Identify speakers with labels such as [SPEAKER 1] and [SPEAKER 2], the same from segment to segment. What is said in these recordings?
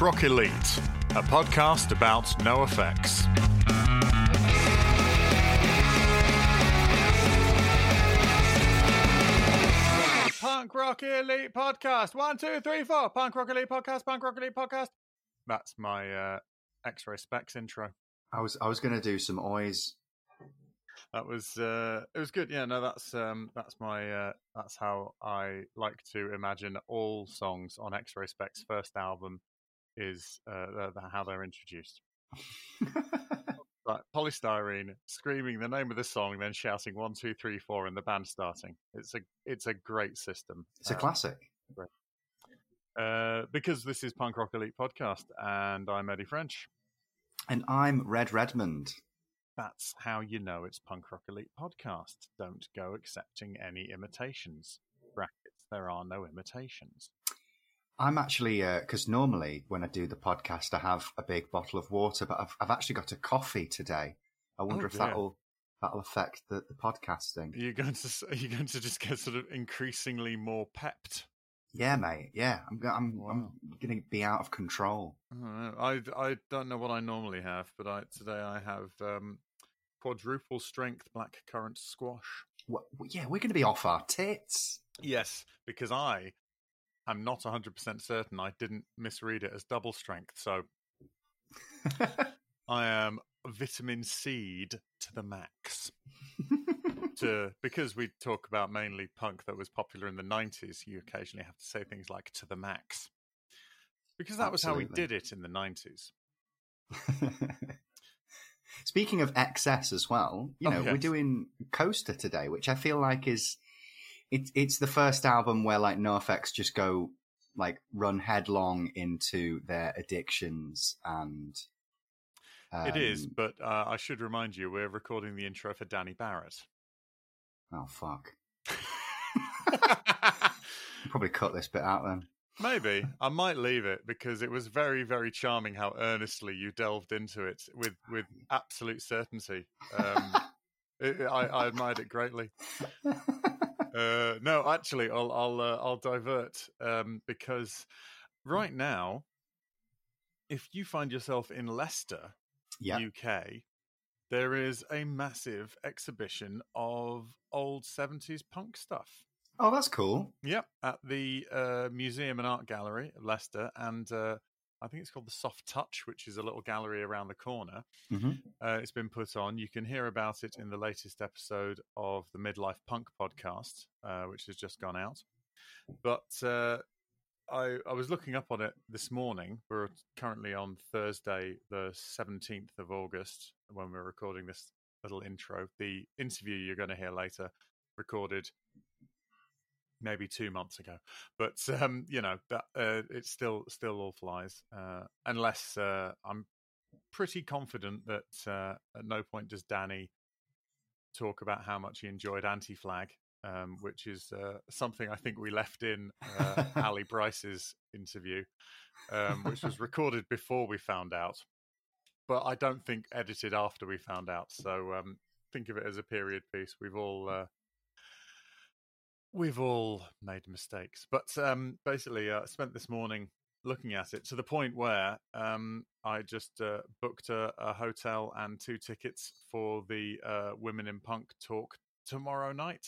[SPEAKER 1] Rock Elite, a podcast about NOFX. Punk Rock Elite podcast. One, two, three, four. Punk Rock Elite podcast. Punk Rock Elite podcast. That's my uh, X-Ray Spex intro.
[SPEAKER 2] I was I was going to do some oys.
[SPEAKER 1] That was uh, it was good. Yeah, no, that's um, that's my uh, that's how I like to imagine all songs on X-Ray Spex' first album is uh, the, how they're introduced. like Poly Styrene screaming the name of the song, then shouting one, two, three, four, and the band starting. It's a it's a great system.
[SPEAKER 2] It's a um, classic.
[SPEAKER 1] Uh, because this is Punk Rock Elite podcast, and I'm Eddie French,
[SPEAKER 2] and I'm Red Redmond.
[SPEAKER 1] That's how you know it's Punk Rock Elite podcast. Don't go accepting any imitations. Brackets. There are no imitations.
[SPEAKER 2] I'm actually because uh, normally when I do the podcast, I have a big bottle of water, but I've, I've actually got a coffee today. I wonder oh, if that'll that'll affect the, the podcasting.
[SPEAKER 1] You're you going to are you going to just get sort of increasingly more pepped?
[SPEAKER 2] Yeah, mate. Yeah, I'm I'm, wow. I'm going to be out of control.
[SPEAKER 1] I, I I don't know what I normally have, but I today I have um, quadruple strength black currant squash.
[SPEAKER 2] Yeah, we're going to be off our tits.
[SPEAKER 1] Yes, because I I'm not 100% certain I didn't misread it as double strength. So I am vitamin C to the max. to because we talk about mainly punk that was popular in the 90s, you occasionally have to say things like to the max. Because that Absolutely. was how we did it in the 90s.
[SPEAKER 2] Speaking of excess as well, you oh, know, yes. we're doing Coaster today, which I feel like is it's it's the first album where like NOFX just go like run headlong into their addictions and
[SPEAKER 1] um, it is um, but uh, i should remind you we're recording the intro for danny barrett.
[SPEAKER 2] Oh fuck. Probably cut this bit out then.
[SPEAKER 1] Maybe. I might leave it because it was very very charming how earnestly you delved into it with with absolute certainty. Um, it, I, I admired it greatly uh, no, actually, I'll I'll uh, I'll divert um, because right now, if you find yourself in Leicester, yep. UK, there is a massive exhibition of old seventies punk stuff.
[SPEAKER 2] Oh, that's cool.
[SPEAKER 1] Yep, at the uh, Museum and Art Gallery of Leicester, and uh, I think it's called the Soft Touch, which is a little gallery around the corner. Mm-hmm. Uh, it's been put on. You can hear about it in the latest episode of the Midlife Punk podcast, uh, which has just gone out. But uh, I, I, was looking up on it this morning. We're currently on Thursday, the 17th of August, when we're recording this little intro. The interview you're going to hear later recorded maybe two months ago. But um, you know that uh, it's still still all flies, uh, unless uh, I'm pretty confident that uh, at no point does Danny talk about how much he enjoyed Anti Flag, um, which is uh, something I think we left in uh, Ali Bryce's interview, um, which was recorded before we found out, but I don't think edited after we found out. So um, think of it as a period piece. We've all We've all made mistakes, but um, basically, uh, I spent this morning looking at it to the point where um, I just uh, booked a, a, hotel and two tickets for the uh, Women in Punk talk tomorrow night.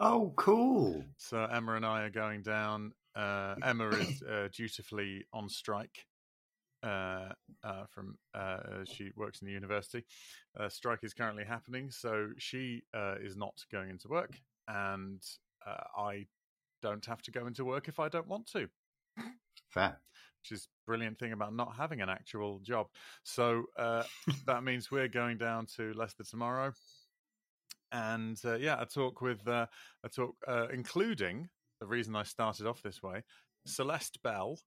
[SPEAKER 2] Oh, cool!
[SPEAKER 1] So Emma and I are going down. Uh, Emma is uh, dutifully on strike. Uh, from she works in the university. strike is currently happening, so she is not going into work, and uh, I don't have to go into work if I don't want to.
[SPEAKER 2] Fair.
[SPEAKER 1] Which is brilliant thing about not having an actual job. So uh, that means we're going down to Leicester tomorrow, and uh, yeah, a talk with uh, a talk uh, including the reason I started off this way. Celeste Bell,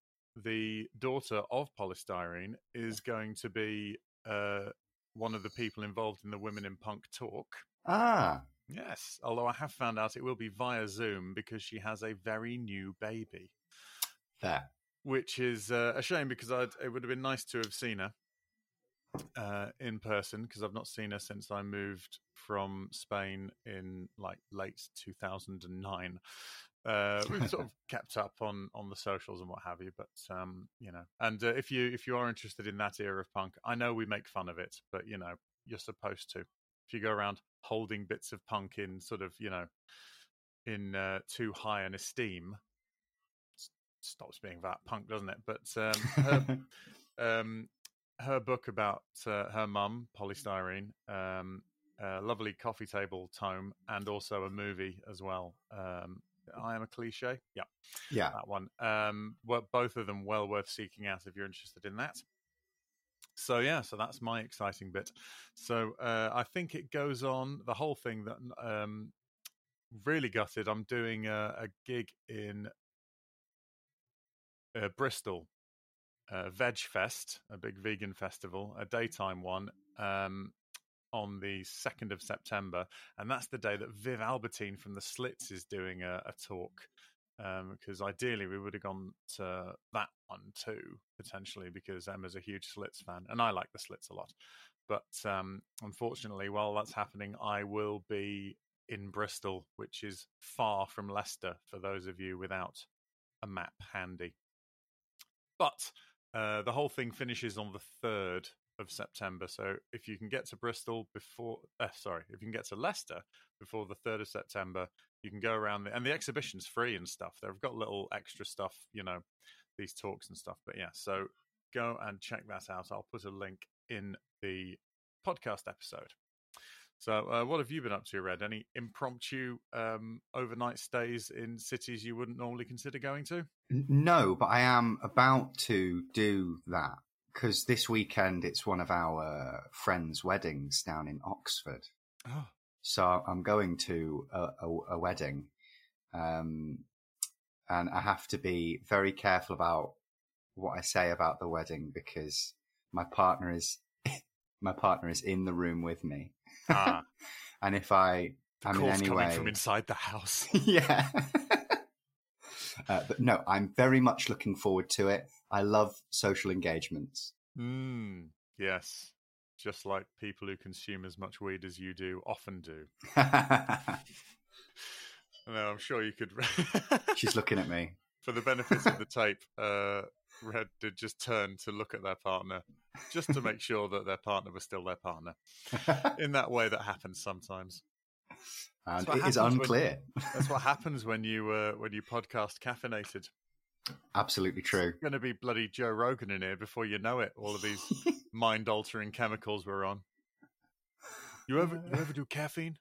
[SPEAKER 1] the daughter of Poly Styrene, is going to be uh, one of the people involved in the Women in Punk talk.
[SPEAKER 2] Ah,
[SPEAKER 1] Yes, although I have found out it will be via Zoom because she has a very new baby.
[SPEAKER 2] There.
[SPEAKER 1] Which is uh, a shame because I'd, it would have been nice to have seen her. uh, in person because I've not seen her since I moved from Spain in like late 2009. Uh, we've sort of kept up on on the socials and what have you, but um, you know, and uh, if you if you are interested in that era of punk, I know we make fun of it, but you know, you're supposed to. If you go around holding bits of punk in sort of you know in uh, too high an esteem, stops being that punk, doesn't it? But um, her, um, her book about uh, her mum, Poly Styrene, um, a lovely coffee table tome, and also a movie as well. Um, I am a cliche. Yeah,
[SPEAKER 2] yeah,
[SPEAKER 1] that one. Um, well, both of them well worth seeking out if you're interested in that. So yeah, so that's my exciting bit. So uh, I think it goes on the whole thing that um, really gutted. I'm doing a, a gig in uh, Bristol, uh, Veg Fest, a big vegan festival, a daytime one. Um, on the 2nd of September, and that's the day that Viv Albertine from the Slits is doing a, a talk. Because um, ideally, we would have gone to that one too, potentially, because Emma's a huge Slits fan, and I like the Slits a lot. But um, unfortunately, while that's happening, I will be in Bristol, which is far from Leicester for those of you without a map handy. But uh, the whole thing finishes on the 3rd of September. So if you can get to Bristol before, uh, sorry, if you can get to Leicester before the 3rd of September, you can go around the, and the exhibition's free and stuff. They've got little extra stuff, you know, these talks and stuff. But yeah, so go and check that out. I'll put a link in the podcast episode. So, uh, what have you been up to, Red? Any impromptu um, overnight stays in cities you wouldn't normally consider going to?
[SPEAKER 2] No, but I am about to do that because this weekend it's one of our friends' weddings down in Oxford. Oh. So I'm going to a, a, a wedding, um, and I have to be very careful about what I say about the wedding because my partner is my partner is in the room with me. Ah. and if I
[SPEAKER 1] the am in any way from inside the house,
[SPEAKER 2] yeah. uh, but no, I'm very much looking forward to it. I love social engagements.
[SPEAKER 1] Mm, yes, just like people who consume as much weed as you do often do. no, I'm sure you could.
[SPEAKER 2] She's looking at me.
[SPEAKER 1] For the benefits of the tape, uh, Red did just turn to look at their partner, just to make sure that their partner was still their partner. In that way, that happens sometimes.
[SPEAKER 2] And it is unclear.
[SPEAKER 1] When, that's what happens when you uh, when you podcast caffeinated.
[SPEAKER 2] Absolutely true.
[SPEAKER 1] It's going to be bloody Joe Rogan in here before you know it. All of these mind altering chemicals we're on. You ever you ever do caffeine?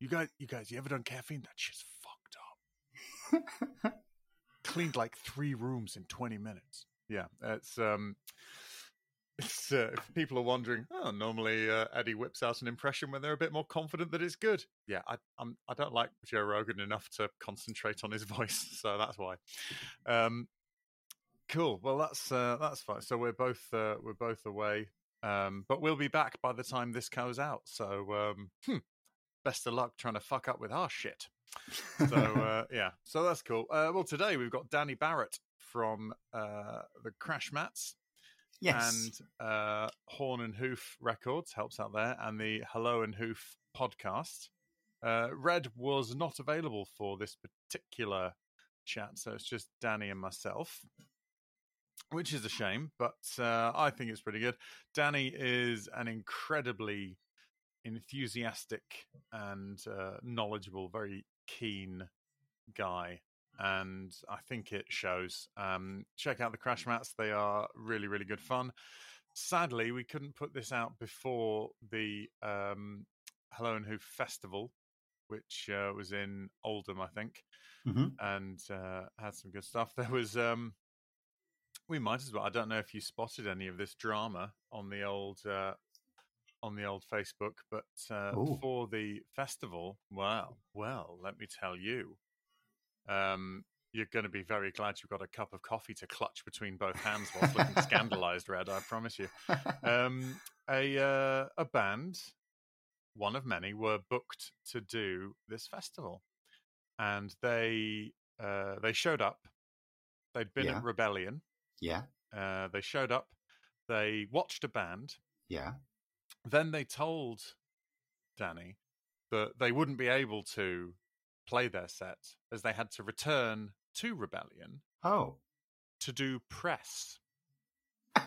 [SPEAKER 1] You guys, you guys, you ever done caffeine? That shit's fucked up. cleaned like three rooms in 20 minutes. Yeah, it's um, it's uh, if people are wondering, oh, normally uh, Eddie whips out an impression when they're a bit more confident that it's good. Yeah, I I'm, I don't like Joe Rogan enough to concentrate on his voice, so that's why. Um, cool. Well, that's uh, that's fine. So we're both uh, we're both away, um, but we'll be back by the time this goes out. So um, hmm, best of luck trying to fuck up with our shit so uh, yeah, so that's cool. Uh, well, today we've got Danny Barrett from uh, the Crash Mats.
[SPEAKER 2] Yes.
[SPEAKER 1] And uh, Horn and Hoof Records helps out there, and the Hello and Hoof podcast. Uh, Red was not available for this particular chat, so it's just Danny and myself, which is a shame, but uh, I think it's pretty good. Danny is an incredibly enthusiastic and uh, knowledgeable, very keen guy, and I think it shows. Um, check out the Crash Mats; they are really, really good fun. Sadly, we couldn't put this out before the um, Hello and Who Festival, which uh, was in Oldham, I think, mm-hmm. and uh, had some good stuff. There was. Um, we might as well. I don't know if you spotted any of this drama on the old uh, on the old Facebook, but uh, for the festival, well, well, let me tell you, um, you're going to be very glad you've got a cup of coffee to clutch between both hands whilst looking scandalized, Red. I promise you. Um, a uh, a band, one of many, were booked to do this festival, and they uh, they showed up. They'd been yeah. at Rebellion.
[SPEAKER 2] Yeah.
[SPEAKER 1] Uh, they showed up. They watched a band
[SPEAKER 2] Yeah.
[SPEAKER 1] Then they told Danny that they wouldn't be able to play their set as they had to return to Rebellion.
[SPEAKER 2] Oh.
[SPEAKER 1] To do press.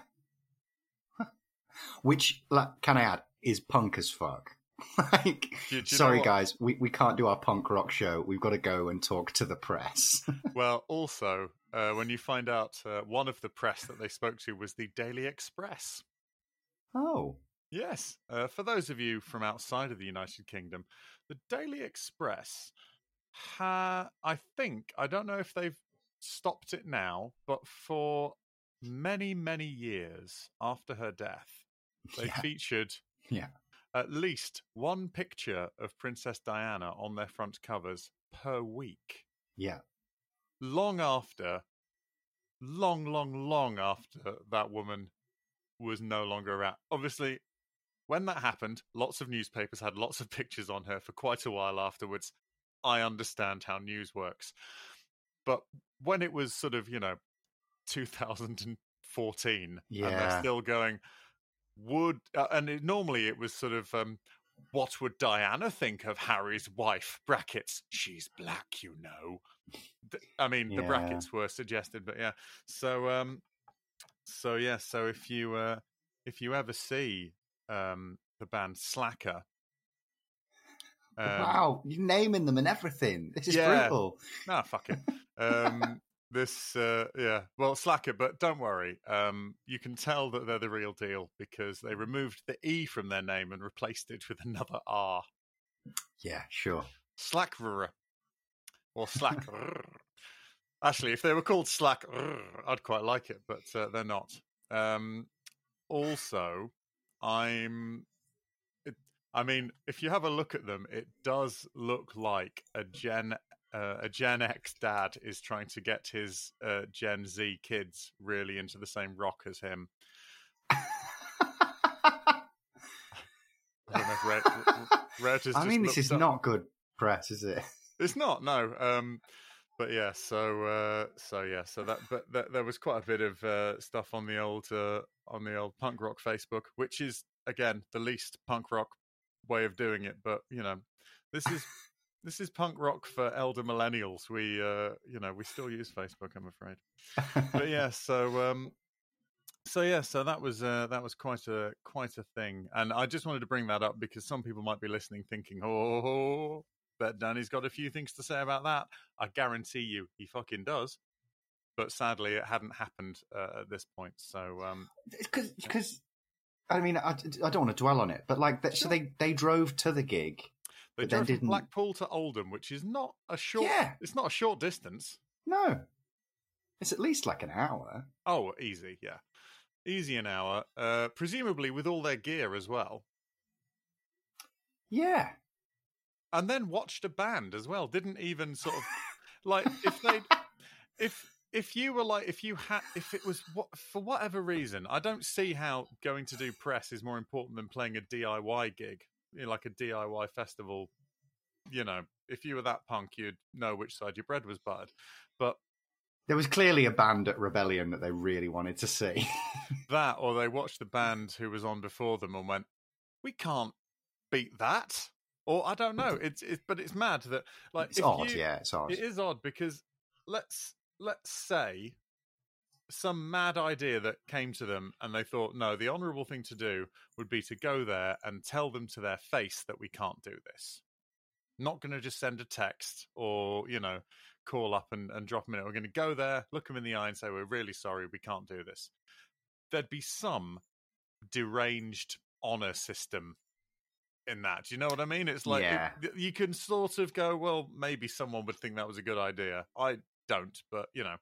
[SPEAKER 2] Which, can I add, is punk as fuck. like, sorry guys, we, we can't do our punk rock show. We've got to go and talk to the press.
[SPEAKER 1] well, also, uh, when you find out uh, one of the press that they spoke to was the Daily Express.
[SPEAKER 2] Oh.
[SPEAKER 1] Yes. Uh, for those of you from outside of the United Kingdom, the Daily Express, ha- I think, I don't know if they've stopped it now, but for many, many years after her death, they yeah. featured
[SPEAKER 2] yeah.
[SPEAKER 1] at least one picture of Princess Diana on their front covers per week.
[SPEAKER 2] Yeah.
[SPEAKER 1] Long after, long, long, long after that woman was no longer around. Obviously, when that happened, lots of newspapers had lots of pictures on her for quite a while afterwards. I understand how news works. But when it was sort of, you know, 2014,
[SPEAKER 2] yeah.
[SPEAKER 1] and they're still going, would, uh, and it, normally it was sort of, um, what would Diana think of Harry's wife? Brackets, she's black, you know. I mean, yeah. the brackets were suggested, but yeah. So, um, so yeah. So if you, uh, if you ever see um, the band Slacker.
[SPEAKER 2] Um, wow, you're naming them and everything. This is yeah. brutal.
[SPEAKER 1] Nah, fuck it. Um, this, uh, yeah, well, Slacker, but don't worry. Um, you can tell that they're the real deal because they removed the E from their name and replaced it with another R.
[SPEAKER 2] Yeah, sure.
[SPEAKER 1] Slacker or Slack. Actually, if they were called Slack, I'd quite like it, but uh, they're not. Um, also, I'm. I mean, if you have a look at them, it does look like a Gen uh, a Gen X dad is trying to get his uh, Gen Z kids really into the same rock as him.
[SPEAKER 2] I, Red, Red I mean, this is up. not good press, is it?
[SPEAKER 1] It's not, no. Um, but yeah, so uh, so yeah, so that but there was quite a bit of uh, stuff on the old uh, on the old punk rock Facebook, which is again the least punk rock way of doing it. But you know, this is this is punk rock for elder millennials. We uh, you know we still use Facebook, I'm afraid. but yeah, so um, so yeah, so that was uh, that was quite a quite a thing, and I just wanted to bring that up because some people might be listening, thinking, "Oh, bet Danny's got a few things to say about that." I guarantee you, he fucking does but sadly it hadn't happened uh, at this point. So
[SPEAKER 2] because um, because I mean I, I don't want to dwell on it, but like sure. so they they drove to the gig.
[SPEAKER 1] They drove from Blackpool to Oldham, which is not a short. Yeah. it's not a short distance.
[SPEAKER 2] No, it's at least like an hour.
[SPEAKER 1] Oh, easy, yeah, easy an hour. Uh, presumably with all their gear as well.
[SPEAKER 2] Yeah,
[SPEAKER 1] and then watched a band as well. Didn't even sort of like if they if if you were like if you had if it was what for whatever reason i don't see how going to do press is more important than playing a diy gig you know, like a diy festival. You know if you were that punk you'd know which side your bread was buttered. But
[SPEAKER 2] there was clearly a band at rebellion that they really wanted to see.
[SPEAKER 1] That or they watched the band who was on before them and went we can't beat that. Or i don't know it's, it's but it's mad that like
[SPEAKER 2] it's odd you, yeah it's odd.
[SPEAKER 1] it is odd because let's let's say some mad idea that came to them and they thought no the honorable thing to do would be to go there and tell them to their face that we can't do this. Not going to just send a text or you know call up and, and drop them in we're going to go there look them in the eye and say we're really sorry we can't do this. There'd be some deranged honor system in that. Do you know what i mean? It's like yeah. it, you can sort of go well maybe someone would think that was a good idea. I don't, but you know.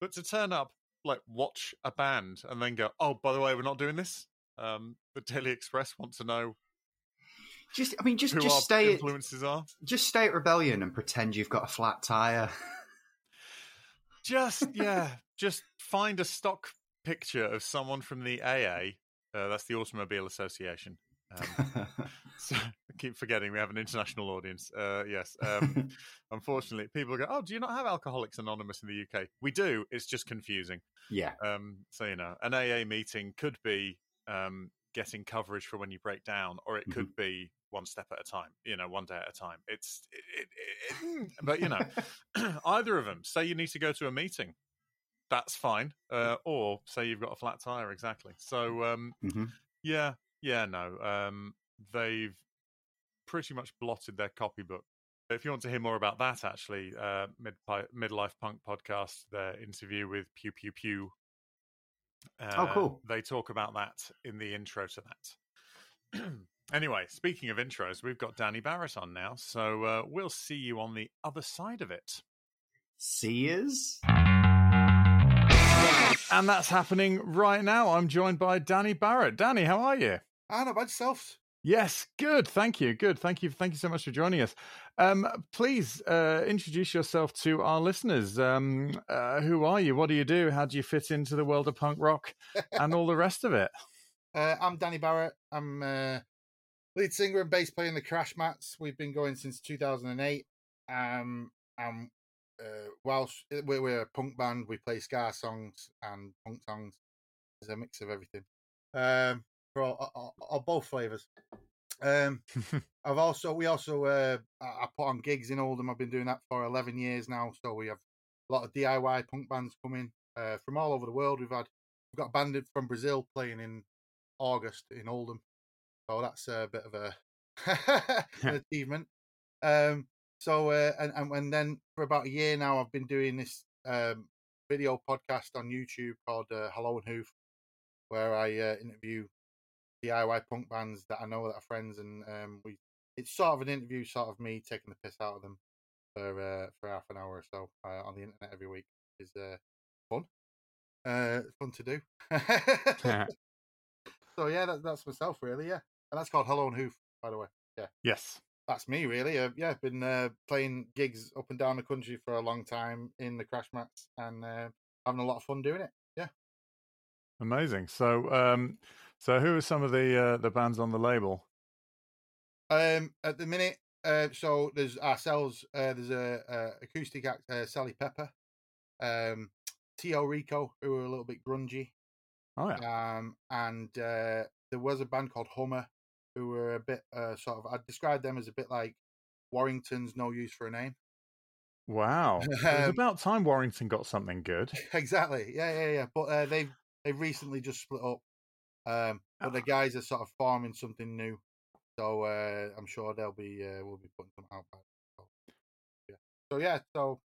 [SPEAKER 1] But to turn up, like watch a band and then go, oh, by the way, we're not doing this. Um, the Daily Express want to know.
[SPEAKER 2] Just, I mean, just just stay
[SPEAKER 1] influences
[SPEAKER 2] at,
[SPEAKER 1] are.
[SPEAKER 2] Just stay at Rebellion and pretend you've got a flat tire.
[SPEAKER 1] just yeah, just find a stock picture of someone from the AA. Uh, that's the Automobile Association. Um, so keep forgetting we have an international audience. Uh, yes. Um, unfortunately, people go, "Oh, do you not have Alcoholics Anonymous in the UK?" We do. It's just confusing.
[SPEAKER 2] Yeah.
[SPEAKER 1] Um, so you know, an AA meeting could be um, getting coverage for when you break down, or it mm-hmm. could be one step at a time. You know, one day at a time. It's, it, it, it, but you know, either of them. Say you need to go to a meeting, that's fine. Uh, or say you've got a flat tire, exactly. So um, mm-hmm. yeah, yeah, no, um, they've pretty much blotted their copybook if you want to hear more about that, actually, uh, Mid Midlife Punk podcast, their interview with Pew Pew Pew.
[SPEAKER 2] Uh, oh, cool!
[SPEAKER 1] They talk about that in the intro to that. anyway, speaking of intros, we've got Danny Barrett on now, so uh, we'll see you on the other side of it.
[SPEAKER 2] See yous.
[SPEAKER 1] And that's happening right now. I'm joined by Danny Barrett. Danny, how are you?
[SPEAKER 3] I know about yourself.
[SPEAKER 1] Yes, good. Thank you. Good. Thank you. Thank you so much for joining us. Um, please uh, introduce yourself to our listeners. Um, uh, who are you? What do you do? How do you fit into the world of punk rock and all the rest of it?
[SPEAKER 3] Uh, I'm Danny Barrett. I'm uh, lead singer and bass player in the Crash Mats. We've been going since 2008. Um, and uh, whilst we're, we're, a punk band, we play ska songs and punk songs. It's a mix of everything. Um, for all, all, all both flavors. Um, I've also we also uh, I put on gigs in Oldham. I've been doing that for eleven years now. So we have a lot of DIY punk bands coming uh, from all over the world. We've had we've got a band from Brazil playing in August in Oldham. So that's a bit of a an achievement. Um, so uh, and, and and then for about a year now, I've been doing this um, video podcast on YouTube called uh, Hello and Hoof, where I uh, interview DIY punk bands that I know that are friends, and um, we it's sort of an interview, sort of me taking the piss out of them for uh, for half an hour or so uh, on the internet every week is uh, fun. Uh, fun to do. so yeah, that, that's myself really. Yeah, and that's called Hello and Hoof, by the way. Yeah.
[SPEAKER 1] Yes.
[SPEAKER 3] That's me, really. Uh, yeah, I've been uh, playing gigs up and down the country for a long time in the crash mats and uh, having a lot of fun doing it. Yeah.
[SPEAKER 1] Amazing. So, um, so, who are some of the uh, the bands on the label?
[SPEAKER 3] Um, at the minute, uh, so there's ourselves. Uh, there's a, a acoustic act, uh, Sally Pepper, um, Tio Rico, who are a little bit grungy.
[SPEAKER 1] Oh yeah.
[SPEAKER 3] Um, and uh, there was a band called Hummer, who were a bit uh, sort of. I described them as a bit like Warrington's No Use for a Name.
[SPEAKER 1] Wow, it was um about time Warrington got something good.
[SPEAKER 3] Exactly. Yeah, yeah, yeah. But uh, they've they've recently just split up. Um, but the ah. guys are sort of forming something new, so uh, I'm sure they'll be uh, we'll be putting some out. So, yeah. So yeah. So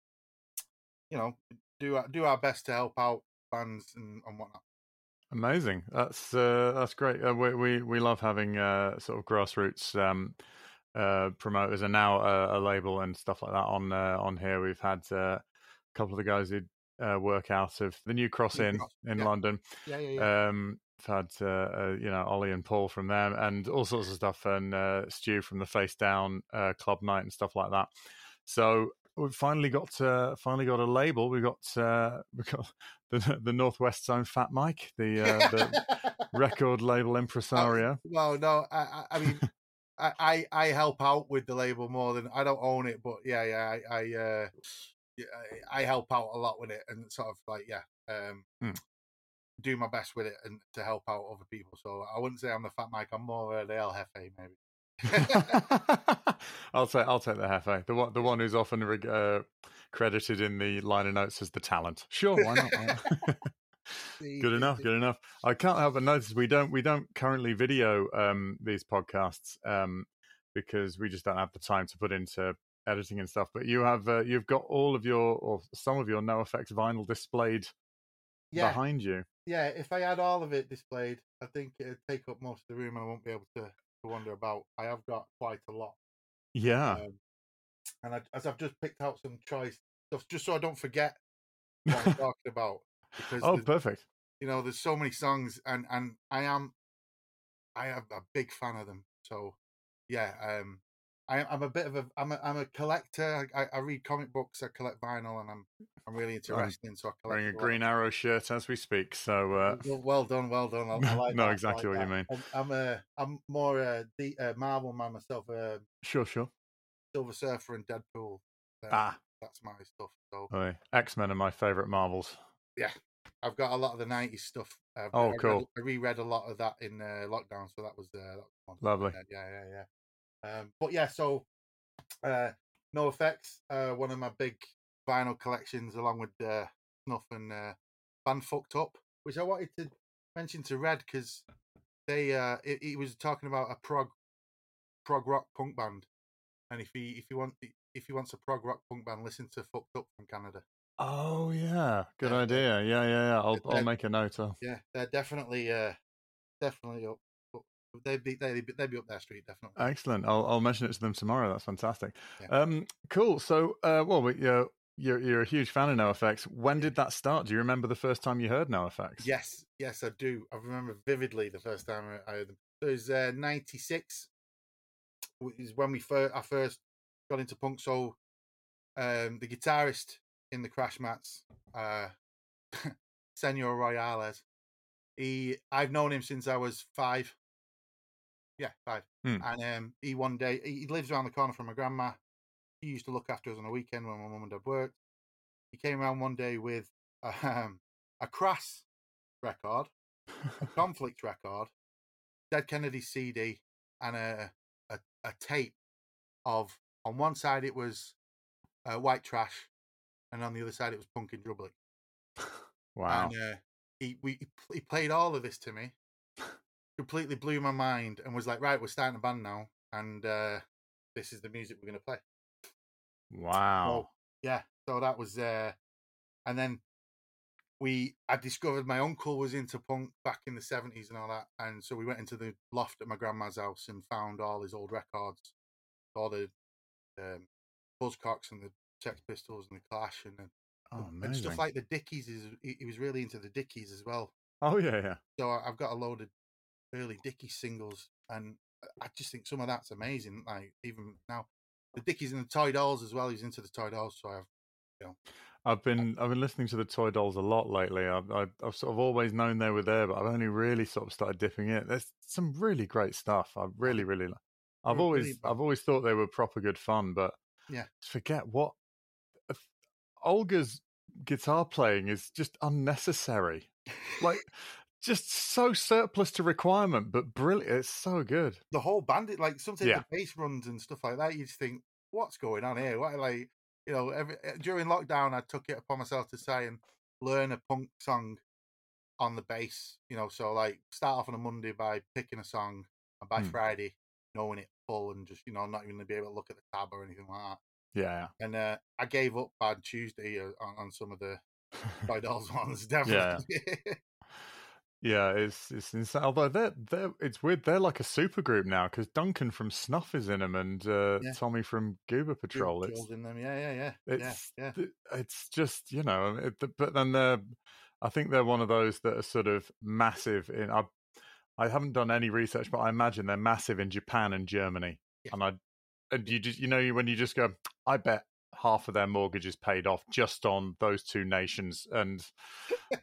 [SPEAKER 3] you know, do do our best to help out fans and, and whatnot.
[SPEAKER 1] Amazing. That's uh, that's great. Uh, we, we we love having uh, sort of grassroots um, uh, promoters, and now a, a, label and stuff like that on uh, on here. We've had uh, a couple of the guys who work out of the New Cross Inn in
[SPEAKER 3] yeah.
[SPEAKER 1] London.
[SPEAKER 3] Yeah, yeah, yeah.
[SPEAKER 1] Um, had uh, uh, you know Ollie and Paul from them, and all sorts of stuff, and uh, Stu from the Face Down uh, Club Night and stuff like that. So we've finally got uh, finally got a label. We got uh, we got the the Northwest Zone Fat Mike, the, uh, the record label impresario.
[SPEAKER 3] well, no, I, I mean. I, I help out with the label more than I don't own it, but yeah, yeah, I I, uh, I help out a lot with it and sort of like yeah, um, hmm do my best with it and to help out other people. So I wouldn't say I'm the fat Mike. I'm more uh, the El Jefe, maybe.
[SPEAKER 1] I'll take I'll take the Jefe, the one the one who's often uh, credited in the liner notes as the talent. Sure, why not? good enough, good enough. I can't help but notice we don't we don't currently video um, these podcasts um, because we just don't have the time to put into editing and stuff. But you have uh, you've got all of your or some of your NOFX vinyl displayed yeah. behind you
[SPEAKER 3] yeah, if I had all of it displayed, I think it'd take up most of the room and I won't be able to, to wander about. I have got quite a lot.
[SPEAKER 1] Yeah. Um,
[SPEAKER 3] and I, as I've just picked out some choice stuff, just so I don't forget what I'm talking about.
[SPEAKER 1] Because oh, perfect.
[SPEAKER 3] You know, there's so many songs, and and I am, I am a big fan of them. So, yeah, um, I, am a bit of a I'm a I'm a collector. I, I, read comic books. I collect vinyl, and I'm I'm really interested in. So I collect
[SPEAKER 1] wearing a Green Arrow shirt as we speak. So uh...
[SPEAKER 3] well, well, done, well done. I, I like
[SPEAKER 1] no, exactly like what that.
[SPEAKER 3] you mean. I'm, I'm a I'm more a the uh, Marvel man myself. Uh,
[SPEAKER 1] sure, sure.
[SPEAKER 3] Silver Surfer and Deadpool.
[SPEAKER 1] ah,
[SPEAKER 3] that's my stuff. So
[SPEAKER 1] oh, X Men are my favorite Marvels.
[SPEAKER 3] Yeah, I've got a lot of the '90s stuff. Uh,
[SPEAKER 1] oh,
[SPEAKER 3] I
[SPEAKER 1] cool!
[SPEAKER 3] Read, I reread a lot of that in uh, lockdown, so that was, uh, that was.
[SPEAKER 1] Lovely.
[SPEAKER 3] yeah, yeah, yeah. Um, but yeah, so uh, effects. uh, one of my big vinyl collections, along with uh, Snuff and uh, Band Fucked Up, which I wanted to mention to Red because they uh, he was talking about a prog prog rock punk band, and if he if he want if he wants a prog rock punk band, listen to Fucked Up from Canada.
[SPEAKER 1] Oh yeah, good yeah, idea. Yeah, yeah, yeah. I'll I'll make a note of.
[SPEAKER 3] Yeah, they're definitely uh definitely up. They'd be they'd be, they'd be up their street definitely.
[SPEAKER 1] Excellent. I'll I'll mention it to them tomorrow. That's fantastic. Yeah. Um, cool. So, uh, well, we, uh, you're you're a huge fan of NOFX. When did that start? Do you remember the first time you heard NOFX?
[SPEAKER 3] Yes, yes, I do. I remember vividly the first time I heard them. It was uh, '96. Is when we first I first got into punk. soul. um, the guitarist in the Crash Mats, uh, Senor Royales. He, I've known him since I was five. Yeah, five.
[SPEAKER 1] Hmm.
[SPEAKER 3] And um, he one day he lives around the corner from my grandma. He used to look after us on a weekend when my mum and dad worked. He came around one day with um, a Crass record, a Conflict record, Dead Kennedy CD, and a, a, a tape of on one side it was uh, White Trash, and on the other side it was Punk in Drublic.
[SPEAKER 1] wow!
[SPEAKER 3] And uh, he we he played all of this to me, completely blew my mind, and was like, "Right, we're starting a band now, and uh, this is the music we're going to play."
[SPEAKER 1] Wow!
[SPEAKER 3] So, yeah, so that was, uh, and then we I discovered my uncle was into punk back in the seventies and all that, and so we went into the loft at my grandma's house and found all his old records, all the um, Buzzcocks and the Sex Pistols and the Clash and,
[SPEAKER 1] oh,
[SPEAKER 3] and stuff like the Dickies. Is he was really into the Dickies as well.
[SPEAKER 1] Oh yeah, yeah.
[SPEAKER 3] So I've got a load of early Dickies singles, and uh, I just think some of that's amazing. Like even now, the Dickies and the Toy Dolls as well. He's into the Toy Dolls, so I've you know.
[SPEAKER 1] I've been I've been listening to the Toy Dolls a lot lately. I've, I've, I've sort of always known they were there, but I've only really sort of started dipping in. There's some really great stuff. I really really. Like I've always I've always thought they were proper good fun, but
[SPEAKER 3] yeah,
[SPEAKER 1] forget what uh, Olga's guitar playing is just unnecessary. like just so surplus to requirement, but brilliant. It's so good.
[SPEAKER 3] The whole bandit, like sometimes yeah. the bass runs and stuff like that. You just think, what's going on here? What like you know? Every, eh, during lockdown, I took it upon myself to try and learn a punk song on the bass. You know, so like start off on a Monday by picking a song, and by hmm. Friday knowing it full and just you know not even to be able to look at the tab or anything like that.
[SPEAKER 1] Yeah,
[SPEAKER 3] and uh, I gave up on Tuesday uh, on, on some of the by Dolls ones. Definitely.
[SPEAKER 1] Yeah. Yeah, it's it's insane. Although they're they're it's weird. They're like a super group now because Duncan from Snuff is in them and uh, yeah. Tommy from Goober Patrol.
[SPEAKER 3] Goober it's in them. Yeah, yeah, yeah.
[SPEAKER 1] It's
[SPEAKER 3] yeah, yeah.
[SPEAKER 1] it's just you know, it, but then they're. I think they're one of those that are sort of massive in. I I haven't done any research, but I imagine they're massive in Japan and Germany. And I and you just you know when you just go, I bet half of their mortgages paid off just on those two nations, and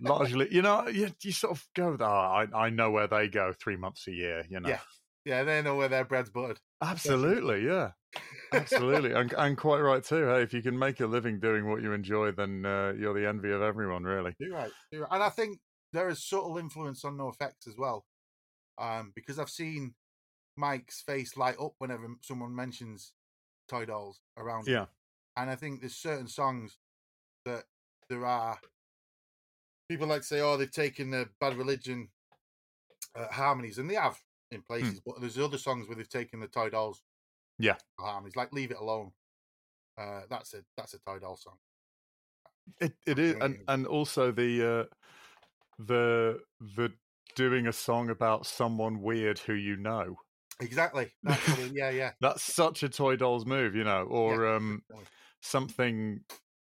[SPEAKER 1] largely, you know, you, you sort of go, oh, I I know where they go three months a year, you know.
[SPEAKER 3] Yeah, yeah, they know where their bread's buttered.
[SPEAKER 1] Absolutely, yeah, absolutely, and and quite right too. Hey, if you can make a living doing what you enjoy, then uh, you're the envy of everyone, really.
[SPEAKER 3] You're right, you're right. and I think there is subtle influence on NOFX as well, um, because I've seen Mike's face light up whenever someone mentions toy dolls around.
[SPEAKER 1] Yeah. Him.
[SPEAKER 3] And I think there's certain songs that there are people like to say, oh, they've taken the Bad Religion uh, harmonies, and they have in hmm. places, but there's other songs where they've taken the toy dolls.
[SPEAKER 1] Yeah.
[SPEAKER 3] Harmonies, like Leave It Alone. Uh, that's a that's a toy doll song.
[SPEAKER 1] It it is, and and also the uh, the the doing a song about someone weird who you know.
[SPEAKER 3] Exactly. yeah, yeah.
[SPEAKER 1] That's such a Toy Dolls move, you know, or yeah, um, something.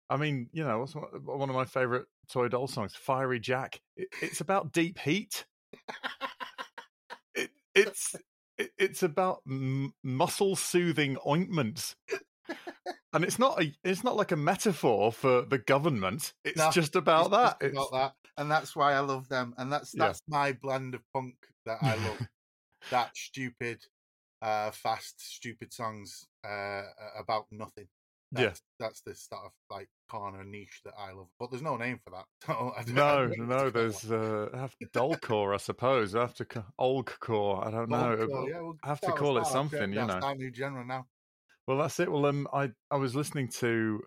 [SPEAKER 1] I mean, you know, what's one of my favorite Toy Doll songs? Fiery Jack. It, it's about deep heat. it, it's it, it's about m- muscle soothing ointments. and it's not a it's not like a metaphor for the government. It's no, just about
[SPEAKER 3] it's
[SPEAKER 1] that.
[SPEAKER 3] Just about that, and that's why I love them. And that's that's yeah. my blend of punk that I love that stupid, uh, fast, stupid songs uh, about nothing. That's, yeah, that's the sort of like corner niche that I love. But there's no name for that. So
[SPEAKER 1] no, no, there's uh, have core, I suppose. I have to old core. I don't know. yeah, we'll I have to call it something. You know,
[SPEAKER 3] new genre now.
[SPEAKER 1] Well, that's it. Well, um, I I was listening to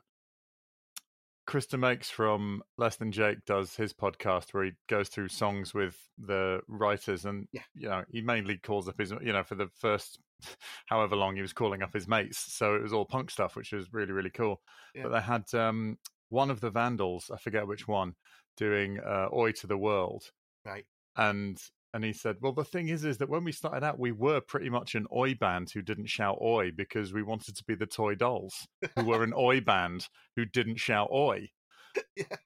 [SPEAKER 1] Chris DeMakes from Less Than Jake does his podcast where he goes through songs with the writers, and yeah. you know he mainly calls up his you know for the first however long he was calling up his mates, so it was all punk stuff, which was really really cool. Yeah. But they had um, one of the Vandals, I forget which one, doing uh, "Oi to the World,"
[SPEAKER 3] right?
[SPEAKER 1] And and he said, "Well, the thing is, is that when we started out, we were pretty much an oi band who didn't shout oi because we wanted to be the Toy Dolls, who were an oi band who didn't shout oi."
[SPEAKER 3] Yeah.